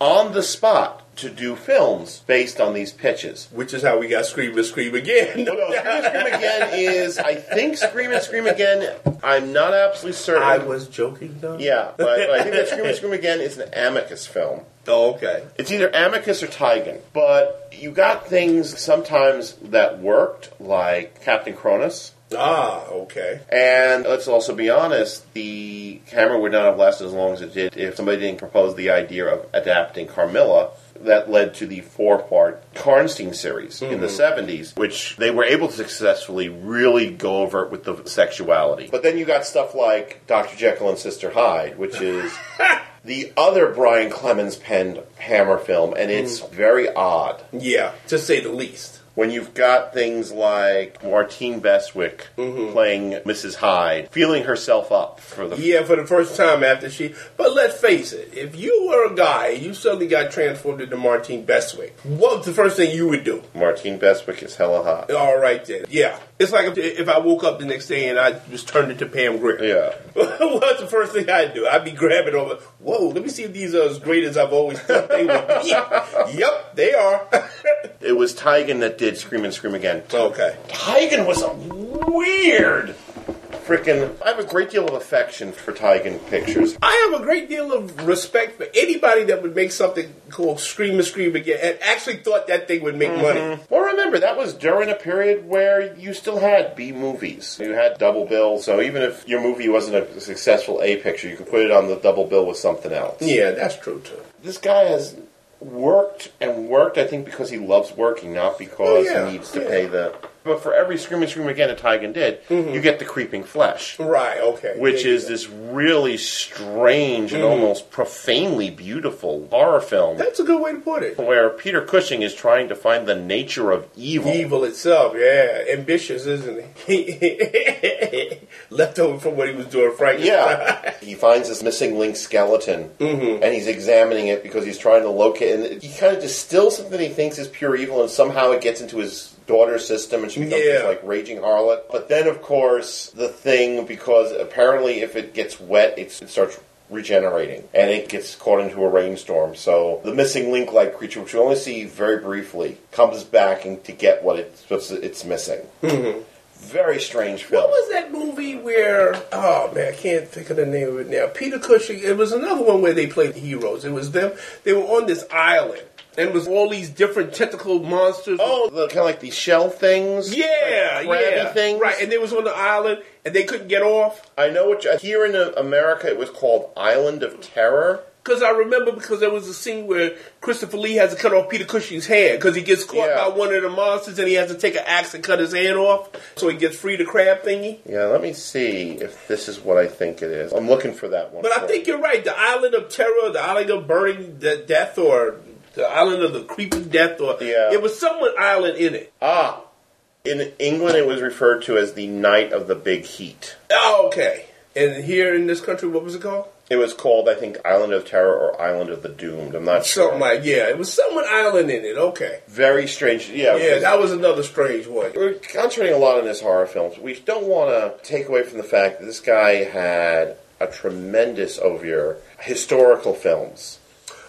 on the spot to do films based on these pitches. Which is how we got Scream and Scream Again. Well, no, Scream and Scream Again is, I think Scream and Scream Again, I'm not absolutely certain. I was joking though. Yeah, but I think that Scream and Scream Again is an Amicus film. Oh, okay. It's either Amicus or Tigon. But you got things sometimes that worked, like Captain Kronos. Ah, okay. And let's also be honest, the camera would not have lasted as long as it did if somebody didn't propose the idea of adapting Carmilla. That led to the four part Karnstein series in the Mhm. 70s, which they were able to successfully really go over it with the sexuality. But then you got stuff like Dr. Jekyll and Sister Hyde, which is the other Brian Clemens penned Hammer film, and it's very odd. Yeah, to say the least. When you've got things like Martine Beswick mm-hmm. playing Mrs. Hyde, feeling herself up for the Yeah, for the first time after she. But let's face it, if you were a guy and you suddenly got transformed into Martine Beswick, what's the first thing you would do? Martine Beswick is hella hot. All right then. Yeah. It's like if, if I woke up the next day and I was turned into Pam Grier. Yeah. What's the first thing I'd do? I'd be grabbing over, whoa, let me see if these are as great as I've always thought they would be. yep, they are. It was Tigon that did Scream and Scream Again. Okay. Tigon was a weird freaking. I have a great deal of affection for Tigon pictures. I have a great deal of respect for anybody that would make something called Scream and Scream again and actually thought that thing would make money. Mm-hmm. Well, remember, that was during a period where you still had B movies. You had double bill, so even if your movie wasn't a successful A picture, you could put it on the double bill with something else. Yeah, that's true too. This guy has worked and worked, I think, because he loves working, not because Oh, yeah, he needs to yeah. pay the. But for every Scream and Scream Again that Tigon did, you get the creeping flesh. Right, okay. Which you is go. this really strange and Mhm. almost profanely beautiful horror film That's a good way to put it. where Peter Cushing is trying to find the nature of evil. Evil itself, yeah. Ambitious, isn't he? Left over from what he was doing, Frankenstein. Yeah, he finds this missing link skeleton, Mhm. and he's examining it because he's trying to locate. And he kind of distills something he thinks is pure evil, and somehow it gets into his daughter's system, and she becomes this like raging harlot. But then, of course, the thing because apparently, if it gets wet, it's, it starts regenerating, and it gets caught into a rainstorm. So the missing link-like creature, which we only see very briefly, comes back and to get what it's it's missing. Mhm. Very strange film. What was that movie where? Oh man, I can't think of the name of it now. Peter Cushing. It was another one where they played the heroes. It was them. They were on this island, and it was all these different tentacle monsters. Oh, the kind of like these shell things. yeah, like yeah, things. right. And they was on the island, and they couldn't get off. I know what you, here in uh, America it was called Island of Terror. Because I remember because there was a scene where Christopher Lee has to cut off Peter Cushing's hand because he gets caught Yeah. by one of the monsters and he has to take an axe and cut his hand off so he gets free the crab thingy. Yeah, let me see if this is what I think it is. I'm looking for that one. But I think you're right. The island of terror, the island of burning de- death, or the island of the creeping death, or Yeah. it was somewhat island in it. ah, in England it was referred to as the Night of the Big Heat. Oh, okay. And here in this country, what was it called? It was called, I think, Island of Terror or Island of the Doomed. I'm not sure. Something like yeah, it was somewhat island in it. Okay. Very strange. Yeah, Yeah, that was another strange one. We're concentrating a lot on his horror films. We don't want to take away from the fact that this guy had a tremendous over historical films.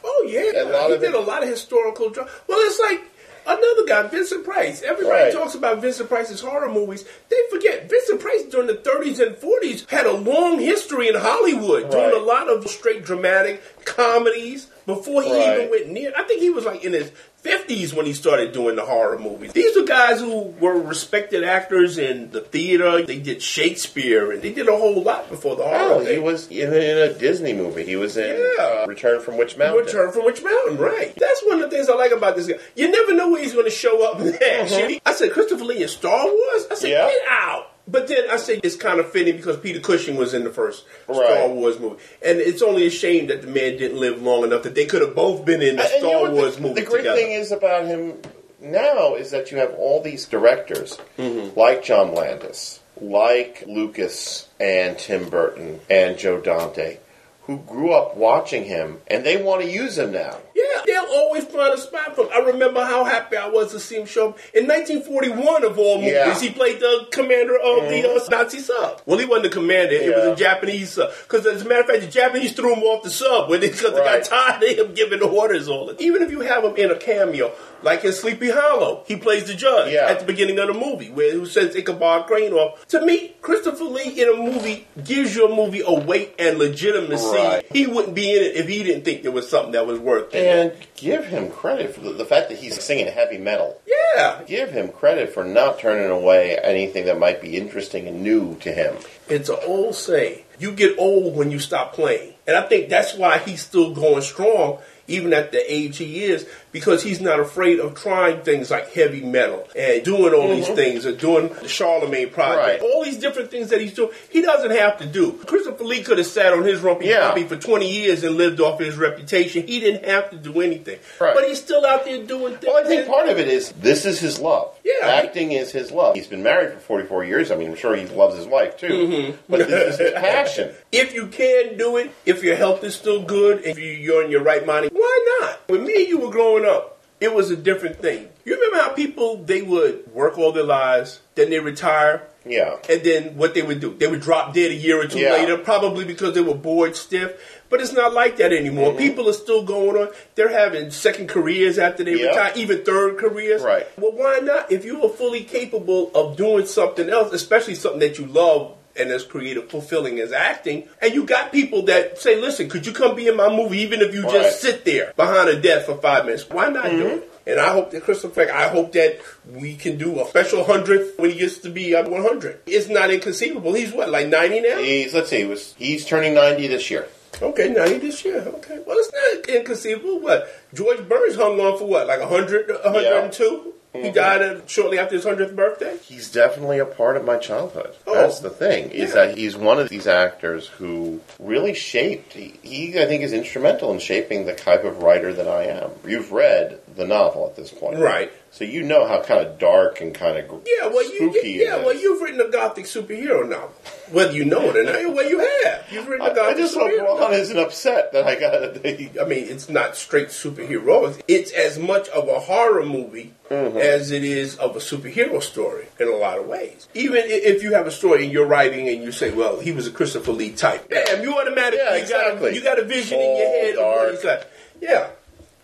Oh yeah, A lot he of did it- a lot of historical drama. Well, it's like another guy, Vincent Price. Everybody Right. talks about Vincent Price's horror movies. They forget Vincent Price during the 30s and 40s had a long history in Hollywood, doing a lot of straight dramatic comedies before he even went near. I think he was like in his 50s when he started doing the horror movies. These were guys who were respected actors in the theater. They did Shakespeare and they did a whole lot before the horror. Oh, he was in, in a Disney movie. He was in Yeah. Return from Witch Mountain. Return from Witch Mountain, right? That's one of the things I like about this guy. You never know where he's going to show up next. Uh-huh. I said Christopher Lee in Star Wars. I said Yeah. get out. But then I say it's kind of fitting because Peter Cushing was in the first Star Wars movie, and it's only a shame that the man didn't live long enough that they could have both been in the And you know Star Wars the, movie The great together. thing is about him now is that you have all these directors Mm-hmm. like John Landis, like Lucas and Tim Burton and Joe Dante, who grew up watching him and they want to use him now. Yeah, they'll always find a spot for him. I remember how happy I was to see him show up. In 1941, of all movies, Yeah. he played the commander of the uh, Nazi sub. Well, he wasn't the commander. It was a Japanese sub. Because as a matter of fact, the Japanese threw him off the sub when they, cause they got tired of him giving orders all the Even if you have him in a cameo, like in Sleepy Hollow, he plays the judge Yeah. at the beginning of the movie, where who says Ichabod Crane off. To me, Christopher Lee in a movie gives your movie a weight and legitimacy. Right. He wouldn't be in it if he didn't think there was something that was worth it. And give him credit for the, the fact that he's singing heavy metal. Yeah, Give him credit for not turning away anything that might be interesting and new to him. it's an old saying. You get old when you stop playing. And I think that's why he's still going strong, even at the age he is, because he's not afraid of trying things like heavy metal and doing all these mm-hmm. things and doing the Charlemagne project. Right. All these different things that he's doing, he doesn't have to do. Christopher Lee could have sat on his rumpy Yeah. puppy for 20 years and lived off his reputation. He didn't have to do anything. Right. But he's still out there doing things. Well, I think part of it is this is his love. Yeah. Acting is his love. He's been married for 44 years. I mean, I'm sure he loves his wife too. Mm-hmm. But this is his passion. If you can do it, if your health is still good, if you- you're in your right mind, why not? When me and you were growing up, it was a different thing. You remember how people they would work all their lives, then they retire, Yeah. and then what they would do? They would drop dead a year or two Yeah. later, probably because they were bored stiff. But it's not like that anymore. Mm-hmm. People are still going on. They're having second careers after they Yeah. retire, even third careers. Right. Well, why not? If you are fully capable of doing something else, especially something that you love and as creative, fulfilling as acting, and you got people that say, "Listen, could you come be in my movie, even if you Right. Mm-hmm. just sit there behind a desk for five minutes? Why not do it?" And I hope that Christopher, I hope that we can do a special hundredth when he gets to be uh, 100. It's not inconceivable. He's what, like 90 now? He's let's see, he was he's turning 90 this year. Okay, 90 this year. Okay. Well, it's not inconceivable. What? George Burns hung on for what, like 100, 102? He Mm-hmm. died uh, shortly after his 100th birthday? He's definitely a part of my childhood. Oh. That's the thing is Yeah. that he's one of these actors who really shaped. He, he, I think, is instrumental in shaping the type of writer that I am. You've read the novel at this point, Right. So you know how kind of dark and kind of Yeah, well, you, spooky. yeah, it well, you've written a gothic superhero novel. Whether you know it or not, well, you have. You've written I, a gothic I just hope superhero Ron isn't upset that I got. I mean, it's not straight superheroes. It's as much of a horror movie Mm-hmm. as it is of a superhero story in a lot of ways. Even if you have a story and you're writing and you say, "Well, he was a Christopher Lee type," damn, you automatically Yeah, you got a, you got a vision in your head of what dark. he's like. Yeah.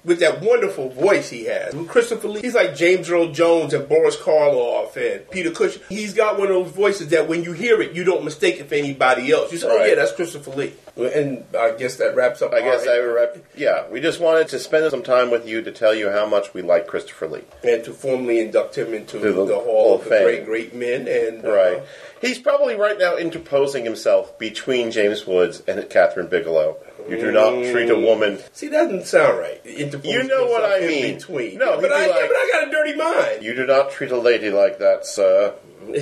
With that wonderful voice he has. Christopher Lee, he's like James Earl Jones and Boris Karloff and Peter Cushing. He's got one of those voices that when you hear it, you don't mistake it for anybody else. You say, oh yeah, that's Christopher Lee. And I guess that wraps up I guess I wrap. yeah. We just wanted to spend some time with you to tell you how much we like Christopher Lee. and to formally induct him into the, the Hall of the Fame. Great Great Men. And uh, Right. He's probably right now interposing himself between James Woods and Kathryn Bigelow. You do not treat a woman. see, that doesn't sound right. Interpose You know what I mean. Between. No, but I, be yeah, but I got a dirty mind. You do not treat a lady like that, sir.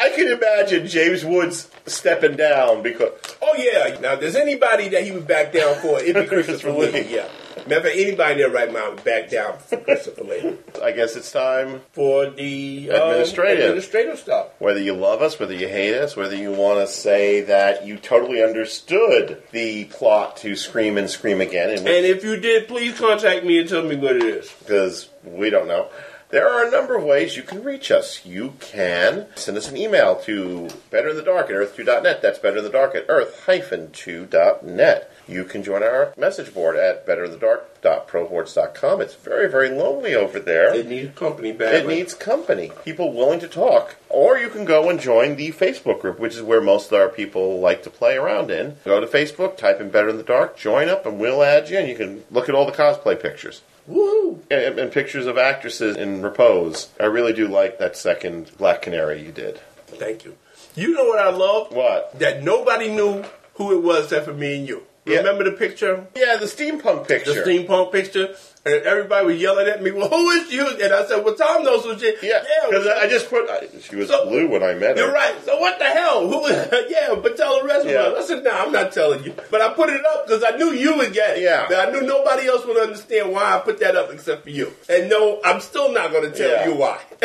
I can imagine James Woods stepping down because oh yeah. Now, if there's anybody that he would back down for, it'd be Christopher Lee. Yeah. Fact, anybody in their right mind would back down for Christopher Lee I guess it's time. for the um, Administrative. administrative stuff. Whether you love us, whether you hate us, whether you want to say that you totally understood the plot to Scream and Scream Again, and And if you did, please contact me and tell me what it is. because we don't know. There are a number of ways you can reach us. You can send us an email to betterinthedark at earth2.net. That's betterinthedark at earth-2.net. You can join our message board at betterinthedark.proboards.com. It's very, very lonely over there. It needs company badly. It needs company, people willing to talk. Or you can go and join the Facebook group, which is where most of our people like to play around in. Go to Facebook, type in Better in the Dark, join up, and we'll add you, and you can look at all the cosplay pictures. Woo! And, and pictures of actresses in repose. I really do like that second Black Canary you did. Thank you. You know what I love? What? That nobody knew who it was except for me and you. Yeah. Remember the picture? Yeah, the steampunk picture. The steampunk picture? And everybody was yelling at me, well, who is you? And I said, well, Tom knows who she Yeah, because well, I just put. I, she was So- blue when I met her. You're right. So what the hell? Who? yeah, but tell the rest Yeah. of us. I said, no, I'm not telling you. But I put it up because I knew you would get it. Yeah. But I knew nobody else would understand why I put that up except for you. And no, I'm still not going to tell Yeah. you why.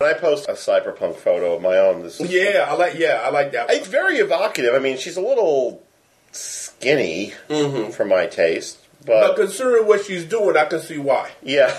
I post a cyberpunk photo of my own, this is yeah, I like. Yeah, I like that. It's very evocative. I mean, she's a little skinny mm-hmm. for my taste, but but considering what she's doing, I can see why. yeah,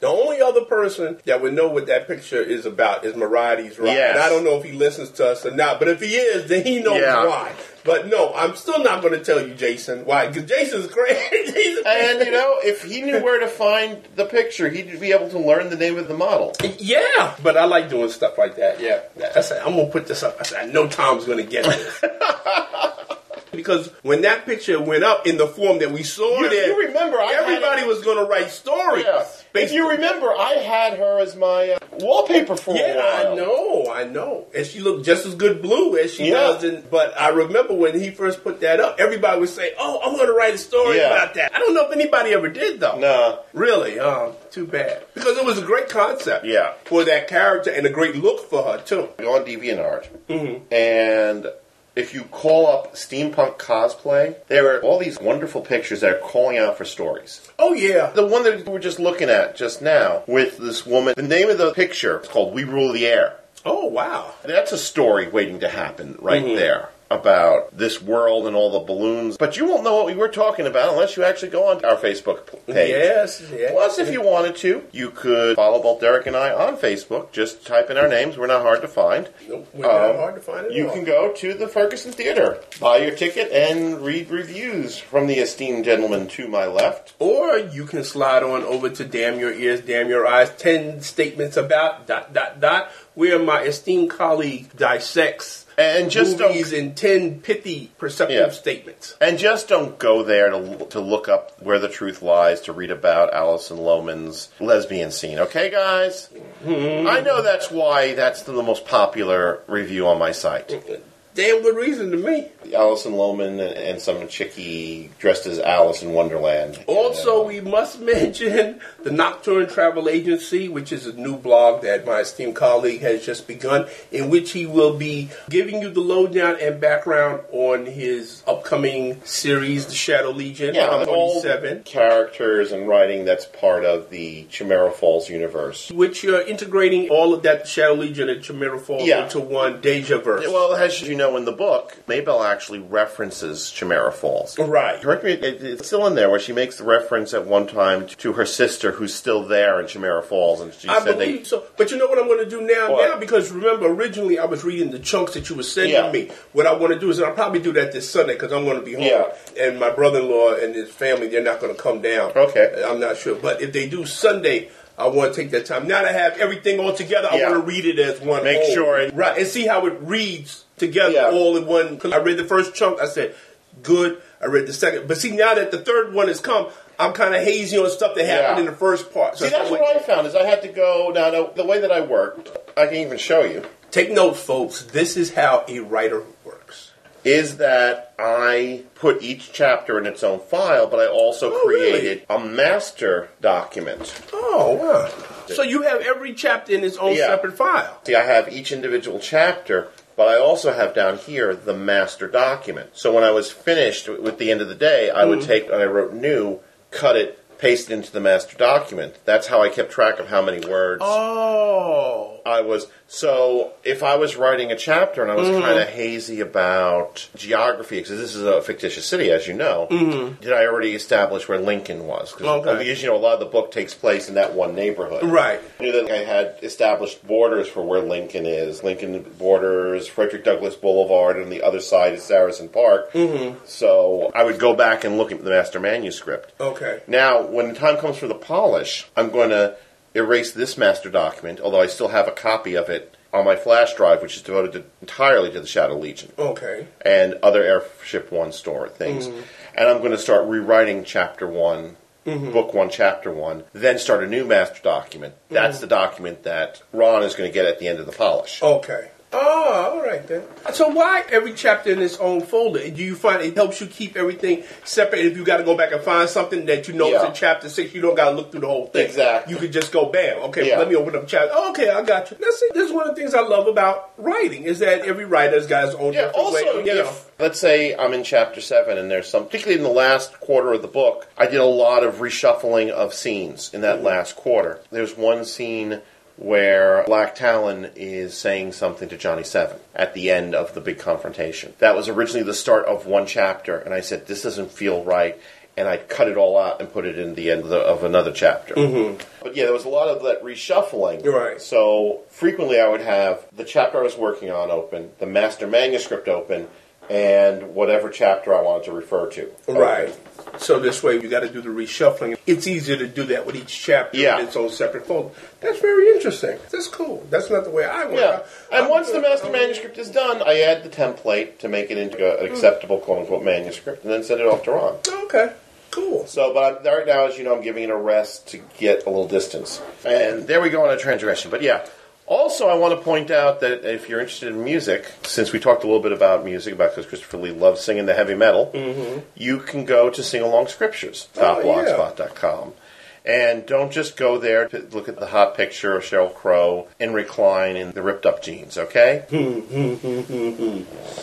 The only other person that would know what that picture is about is Marides Rock. Yes. And I don't know if he listens to us or not, but if he is, then he knows Yeah. why. But no, I'm still not going to tell you, Jason, why? Because Jason's crazy. He's and you know, if he knew where to find the picture, he'd be able to learn the name of the model. Yeah, but I like doing stuff like that. Yeah, I said I'm gonna put this up. I said I know Tom's gonna get this because when that picture went up in the form that we saw You- it, you remember, everybody was gonna write stories. Yeah. If you remember, I had her as my uh, wallpaper for a Yeah, while. I know, I know. And she looked just as good blue as she Yeah. does in but I remember when he first put that up, everybody would say, Oh, I'm gonna write a story Yeah. about that. I don't know if anybody ever did though. Nah. Really? Oh, too bad. Because it was a great concept. Yeah. For that character and a great look for her too. On DeviantArt, Mm-hmm. and if you call up steampunk cosplay, there are all these wonderful pictures that are calling out for stories. Oh yeah. The one that we were just looking at just now with this woman, the name of the picture is called We Rule the Air. Oh wow. That's a story waiting to happen right Mhm. there about this world and all the balloons. But you won't know what we were talking about unless you actually go on our Facebook page. Yes, yes. Plus, if you wanted to, you could follow both Derrick and I on Facebook. Just type in our names. We're not hard to find. Nope, we're not Um, hard to find at You all. can go to the Ferguson Theater, buy your ticket, and read reviews from the esteemed gentleman to my left. Or you can slide on over to Damn Your Ears, Damn Your Eyes, 10 statements about, dot, dot, dot, where my esteemed colleague dissects And just movies in 10 pithy, perceptive Yeah. statements. And just don't go there to, to look up where the truth lies to read about Alison Lohman's lesbian scene. Okay, guys? Hmm. I know that's why that's the most popular review on my site. Damn good reason to me. Alison Lohman and some chickie dressed as Alice in Wonderland. Also, we must mention the Nocturne Travel Agency, which is a new blog that my esteemed colleague has just begun, in which he will be giving you the lowdown and background on his upcoming series, The Shadow Legion, Yeah, and all characters and writing that's part of the Chimera Falls universe. which you're integrating all of that Shadow Legion and Chimera Falls Yeah. into one Deja verse. Well, as you know in the book, Maybell actually references Chimera Falls. right. Correct me, it, it's still in there where she makes the reference at one time to her sister who's still there in Chimera Falls, and she I said believe they. so. But you know what I'm going to do now? What? Now, because remember, originally I was reading the chunks that you were sending Yeah. me. What I want to do is, and I'll probably do that this Sunday because I'm going to be home. Yeah. And my brother in law and his family, they're not going to come down. Okay. Uh, I'm not sure. But if they do Sunday, I want to take that time. Now that I have everything all together, I want to read it as one Make whole. sure it- Right. And see how it reads together Yeah. all in one. I read the first chunk, I said, good. I read the second. But see, now that the third one has come, I'm kind of hazy on stuff that happened Yeah. in the first part. See, that's what I found is I had to go. Now, no, the way that I worked, I can even show you. Take notes, folks. This is how a writer works. is that I put each chapter in its own file, but I also Oh, really? created a master document. Oh, wow. So you have every chapter in its own Yeah. separate file. See, I have each individual chapter, but I also have down here the master document. So when I was finished with the end of the day, I would Mhm. take, and I wrote new, cut it, paste it into the master document. That's how I kept track of how many words Oh. I was. So if I was writing a chapter and I was Mhm. kind of hazy about geography, because this is a fictitious city, as you know, Mhm. did I already establish where Lincoln was? Cause, Okay. You know, a lot of the book takes place in that one neighborhood. Right. I knew that I had established borders for where Lincoln is. Lincoln borders Frederick Douglass Boulevard, and the other side is Saracen Park. Mhm. So I would go back and look at the master manuscript. Okay. Now, when the time comes for the polish, I'm going to erase this master document, although I still have a copy of it on my flash drive, which is devoted to, entirely to the Shadow Legion Okay. and other Airship One store things. Mhm. And I'm going to start rewriting Chapter One book one, chapter one, then start a new master document. That's Mhm. the document that Ron is going to get at the end of the polish. Okay. Oh, all right then. So why every chapter in its own folder? Do you find it helps you keep everything separate? If you got to go back and find something that you know is in chapter six, you don't got to look through the whole thing. Exactly. You could just go bam. Okay, Yeah. let me open up chapter. Oh, okay, I got you. Now see, this is one of the things I love about writing is that every writer's got his own Yeah, also, way. You know. if, let's say I'm in chapter seven and there's some, particularly in the last quarter of the book, I did a lot of reshuffling of scenes in that mm-hmm. last quarter. There's one scene where Black Talon is saying something to Johnny Seven at the end of the big confrontation. That was originally the start of one chapter, and I said, this doesn't feel right. And I cut it all out and put it in the end of, the, of another chapter. Mhm. But yeah, there was a lot of that reshuffling. Right. So frequently I would have the chapter I was working on open, the master manuscript open, and whatever chapter I wanted to refer to. Right. So this way, you got to do the reshuffling. It's easier to do that with each chapter Yeah. in its own separate folder. That's very interesting. That's cool. That's not the way I work. Yeah. I- And I'm once the good. master manuscript is done, I add the template to make it into an mm-hmm. acceptable quote unquote manuscript and then send it off to Ron. Okay. Cool. So, but I'm, right now, as you know, I'm giving it a rest to get a little distance. And there we go on a transgression. But yeah. Also, I want to point out that if you're interested in music, since we talked a little bit about music, about because Christopher Lee loves singing the heavy metal, Mm-hmm. you can go to Sing Along Scriptures, Oh, yeah. blogspot.com. And don't just go there to look at the hot picture of Sheryl Crow in recline in the ripped up jeans, okay?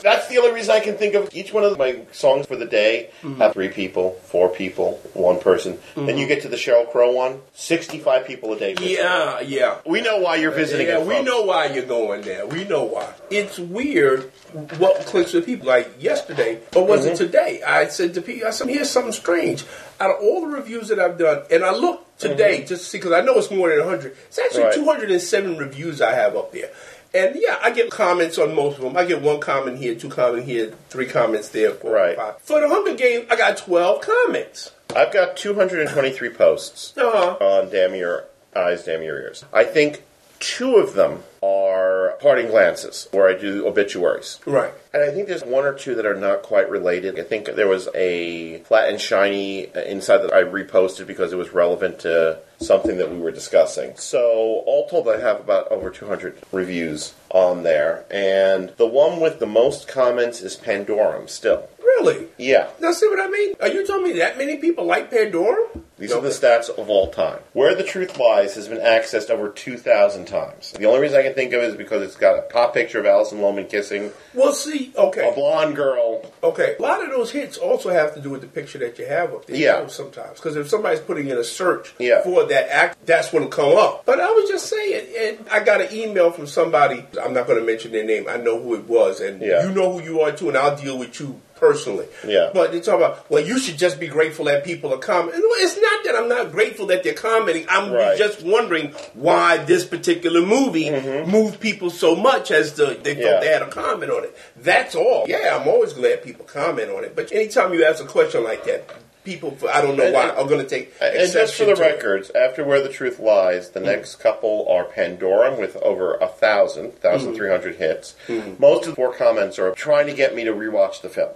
That's the only reason I can think of. Each one of my songs for the day have three people, four people, one person. Then you get to the Sheryl Crow one, 65 people a day. visit. Yeah, yeah. We know why you're visiting Yeah, it, we know why you're going there. We know why. It's weird what clicks with people. Like yesterday, or was it Mhm. today? I said to people, I said, here's something strange. Out of all the reviews that I've done, and I looked today just to see, because I know it's more than 100. It's actually Right. 207 reviews I have up there. And yeah, I get comments on most of them. I get one comment here, two comments here, three comments there, four, Right. five. For the Hunger Games, I got 12 comments. I've got 223 posts Uh-huh. on Damn Your Eyes, Damn Your Ears. I think two of them are parting glances, where I do obituaries. Right. And I think there's one or two that are not quite related. I think there was a flat and shiny uh, inside that I reposted because it was relevant to something that we were discussing. So, all told, I have about over 200 reviews on there. And the one with the most comments is Pandorum still. Really? Yeah. Now, see what I mean? Are you telling me that many people like Pandorum? These are the stats of all time. Where the Truth Lies has been accessed over 2,000 times. The only reason I can think of it is because it's got a pop picture of Alison Lohman kissing Well, see, okay. a blonde girl. Okay, a lot of those hits also have to do with the picture that you have up there. Yeah. sometimes because if somebody's putting in a search Yeah. for that act, that's what'll come up. But I was just saying, and I got an email from somebody. I'm not going to mention their name. I know who it was, and Yeah. you know who you are too, and I'll deal with you personally. Yeah. But you talk about, well, you should just be grateful that people are commenting. It's not that I'm not grateful that they're commenting. I'm Right. just wondering why this particular movie mm-hmm. moved people so much as to they Mm-hmm. Yeah. felt they had a comment on it. That's all. Yeah, I'm always glad people comment on it. But anytime you ask a question like that, people, I don't know And- why, are going to take And just for the to it. records, after Where the Truth Lies, the mm. next couple are Pandorum with over a thousand, mm. thousand three hundred hits. Mm. Most of the four comments are trying to get me to rewatch the film.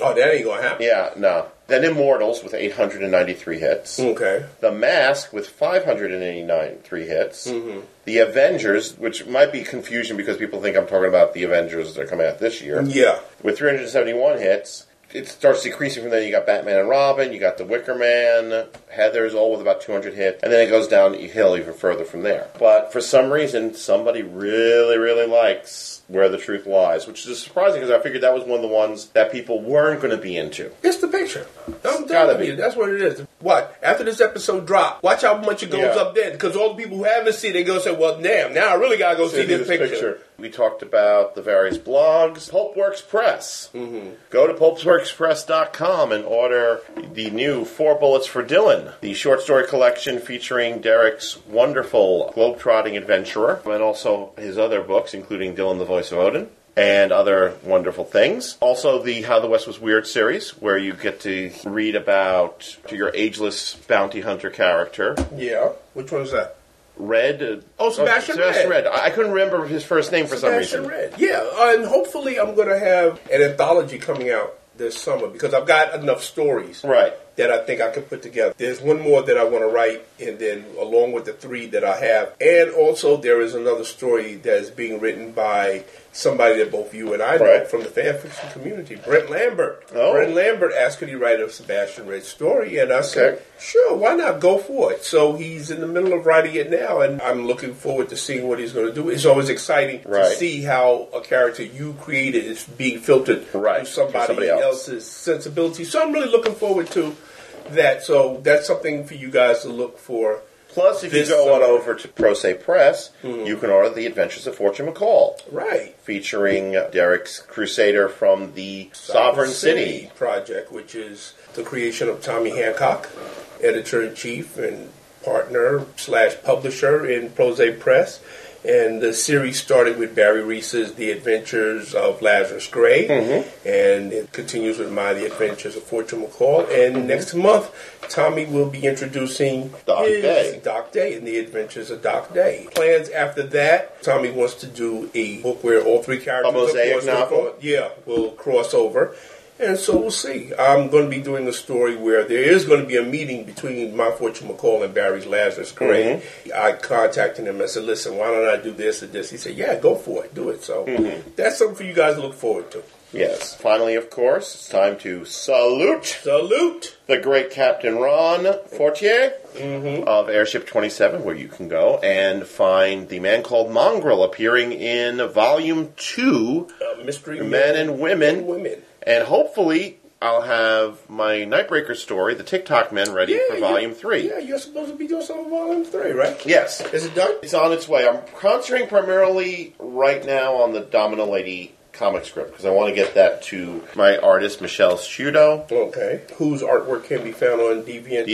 Oh, that ain't to happen. Yeah, no. Then Immortals with 893 hits. Okay. The Mask with 589 three hits. Mm-hmm. The Avengers, which might be confusion because people think I'm talking about the Avengers that are coming out this year. Yeah. With 371 hits. It starts decreasing from there. You got Batman and Robin, you got The Wicker Man, Heather's, all with about 200 hits, and then it goes downhill even further from there. But for some reason, somebody really, really likes Where the Truth Lies, which is surprising because I figured that was one of the ones that people weren't going to be into. It's the picture. I'm gotta be. that's what it is. What? After this episode drop, watch how much it goes Yeah. up then. Because all the people who haven't seen it, go say, well, damn, now I really got to go see, this, picture. We talked about the various blogs. Pulpworks Press. Mm-hmm. Go to pulpworkspress.com and order the new Four Bullets for Dylan, the short story collection featuring Derrick's wonderful globetrotting adventurer, and also his other books, including Dylan the Voice of Odin. And other wonderful things. Also, the How the West Was Weird series, where you get to read about your ageless bounty hunter character, Yeah. Which one is that? Red. Oh, Sebastian Sebastian Red. Red. I I couldn't remember his first name for Sebastian some reason. Red. Yeah, uh, and hopefully I'm going to have an anthology coming out this summer because I've got enough stories. Right. That I think I can put together. There's one more that I want to write, and then along with the three that I have, and also there is another story that is being written by somebody that both you and I know Right. from the fan fiction community, Brent Lambert. Oh. Brent Lambert asked could he write a Sebastian Red story, and I said, sure, why not go for it? So he's in the middle of writing it now, and I'm looking forward to seeing what he's going to do. It's always exciting Right. to see how a character you created is being filtered Right, through somebody, somebody else. else's sensibility. So I'm really looking forward to that. So that's something for you guys to look for. Plus, if you go on over to Pro Se Press, Mhm. you can order The Adventures of Fortune McCall, Right. featuring Derrick's Crusader from the Sovereign City. project, which is the creation of Tommy Hancock, editor in chief and partner slash publisher in Pro Se Press. And the series started with Barry Reese's The Adventures of Lazarus Gray, mm-hmm. and it continues with my The Adventures of Fortune McCall. And mm-hmm. next month, Tommy will be introducing Doc Day. Doc Day and The Adventures of Doc Day. Plans after that, Tommy wants to do a book where all three characters, A mosaic will novel? cro- yeah, will cross over. And so we'll see. I'm going to be doing a story where there is going to be a meeting between My Fortune McCall and Barry's Lazarus Gray. I contacted him and said, listen, why don't I do this and this? He said, yeah, go for it. Do it. So that's something for you guys to look forward to. Yes. Finally, of course, it's time to salute Salute. the great Captain Ron Fortier Mm-hmm. of Airship 27, where you can go and find the man called Mongrel appearing in Volume 2, Uh, mystery Men and Women. and Women. And hopefully, I'll have my Nightbreaker story, The TikTok Men, ready for you- Volume 3. Yeah, you're supposed to be doing something volume three, right? Yes. Is it done? It's on its way. I'm concentrating primarily right now on the Domino Lady comic script because I want to get that to my artist, Michelle Shudo. Okay. Whose artwork can be found on Deviant?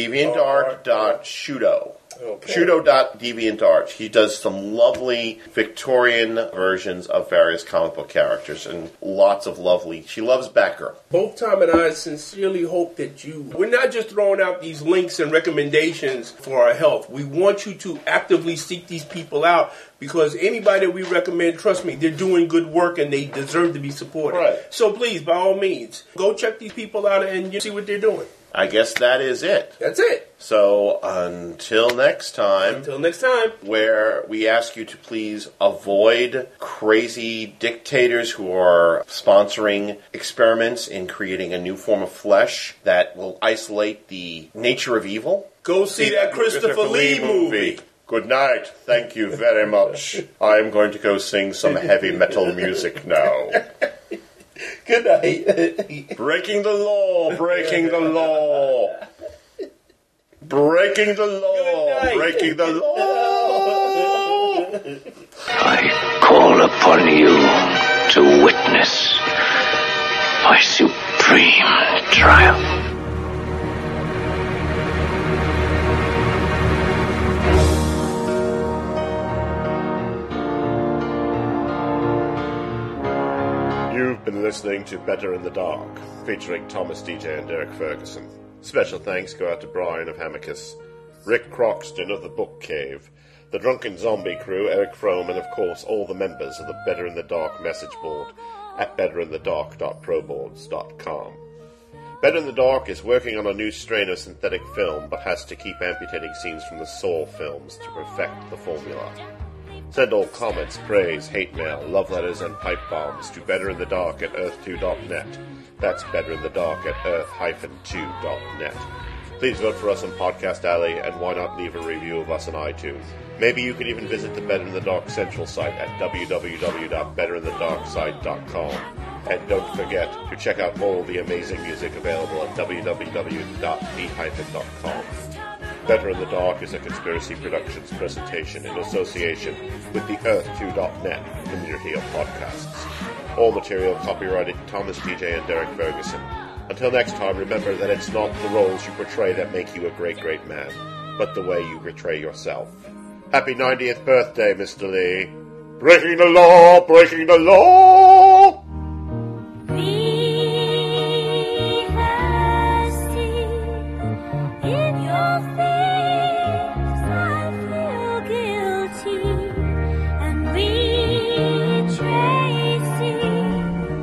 DeviantArt.shudo. Okay. Shudo.deviantart. He does some lovely Victorian versions of various comic book characters and lots of lovely. She loves Batgirl. Both Tom and I sincerely hope that you. We're not just throwing out these links and recommendations for our health. We want you to actively seek these people out because anybody that we recommend, trust me, they're doing good work and they deserve to be supported. Right. So please, by all means, go check these people out and you see what they're doing. I guess that is it. That's it. So until next time. Until next time. where we ask you to please avoid crazy dictators who are sponsoring experiments in creating a new form of flesh that will isolate the nature of evil. Go see that Christopher Lee movie. Good night. Thank you very much. I'm going to go sing some heavy metal music now. Good night. Breaking the law, breaking the law. Breaking the law, breaking the law. I call upon you to witness my supreme triumph. Listening to Better in the Dark, featuring Thomas DJ and Derrick Ferguson. Special thanks go out to Brian of Hamicus, Rick Croxton of the Book Cave, the Drunken Zombie crew, Eric Frome, and of course all the members of the Better in the Dark message board at betterinthedark.proboards.com. Better in the Dark is working on a new strain of synthetic film, but has to keep amputating scenes from the Saw films to perfect the formula. Send all comments, praise, hate mail, love letters, and pipe bombs to betterinthedark at earth2.net. That's betterinthedark at earth-2.net. Please vote for us on Podcast Alley, and why not leave a review of us on iTunes? Maybe you can even visit the Better in the Dark Central site at www.betterinthedarksite.com. And don't forget to check out all the amazing music available at www.behyphen.com. Better in the Dark is a Conspiracy Productions presentation in association with the Earth2.net community of podcasts. All material copyrighted Thomas DJ and Derrick Ferguson. Until next time, remember that it's not the roles you portray that make you a great, great man, but the way you portray yourself. Happy 90th birthday, Mr. Lee. Breaking the law, breaking the law!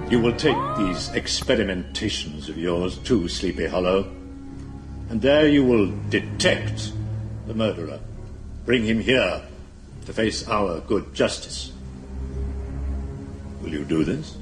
You will take these experimentations of yours to Sleepy Hollow. And there you will detect the murderer. Bring him here to face our good justice. Will you do this?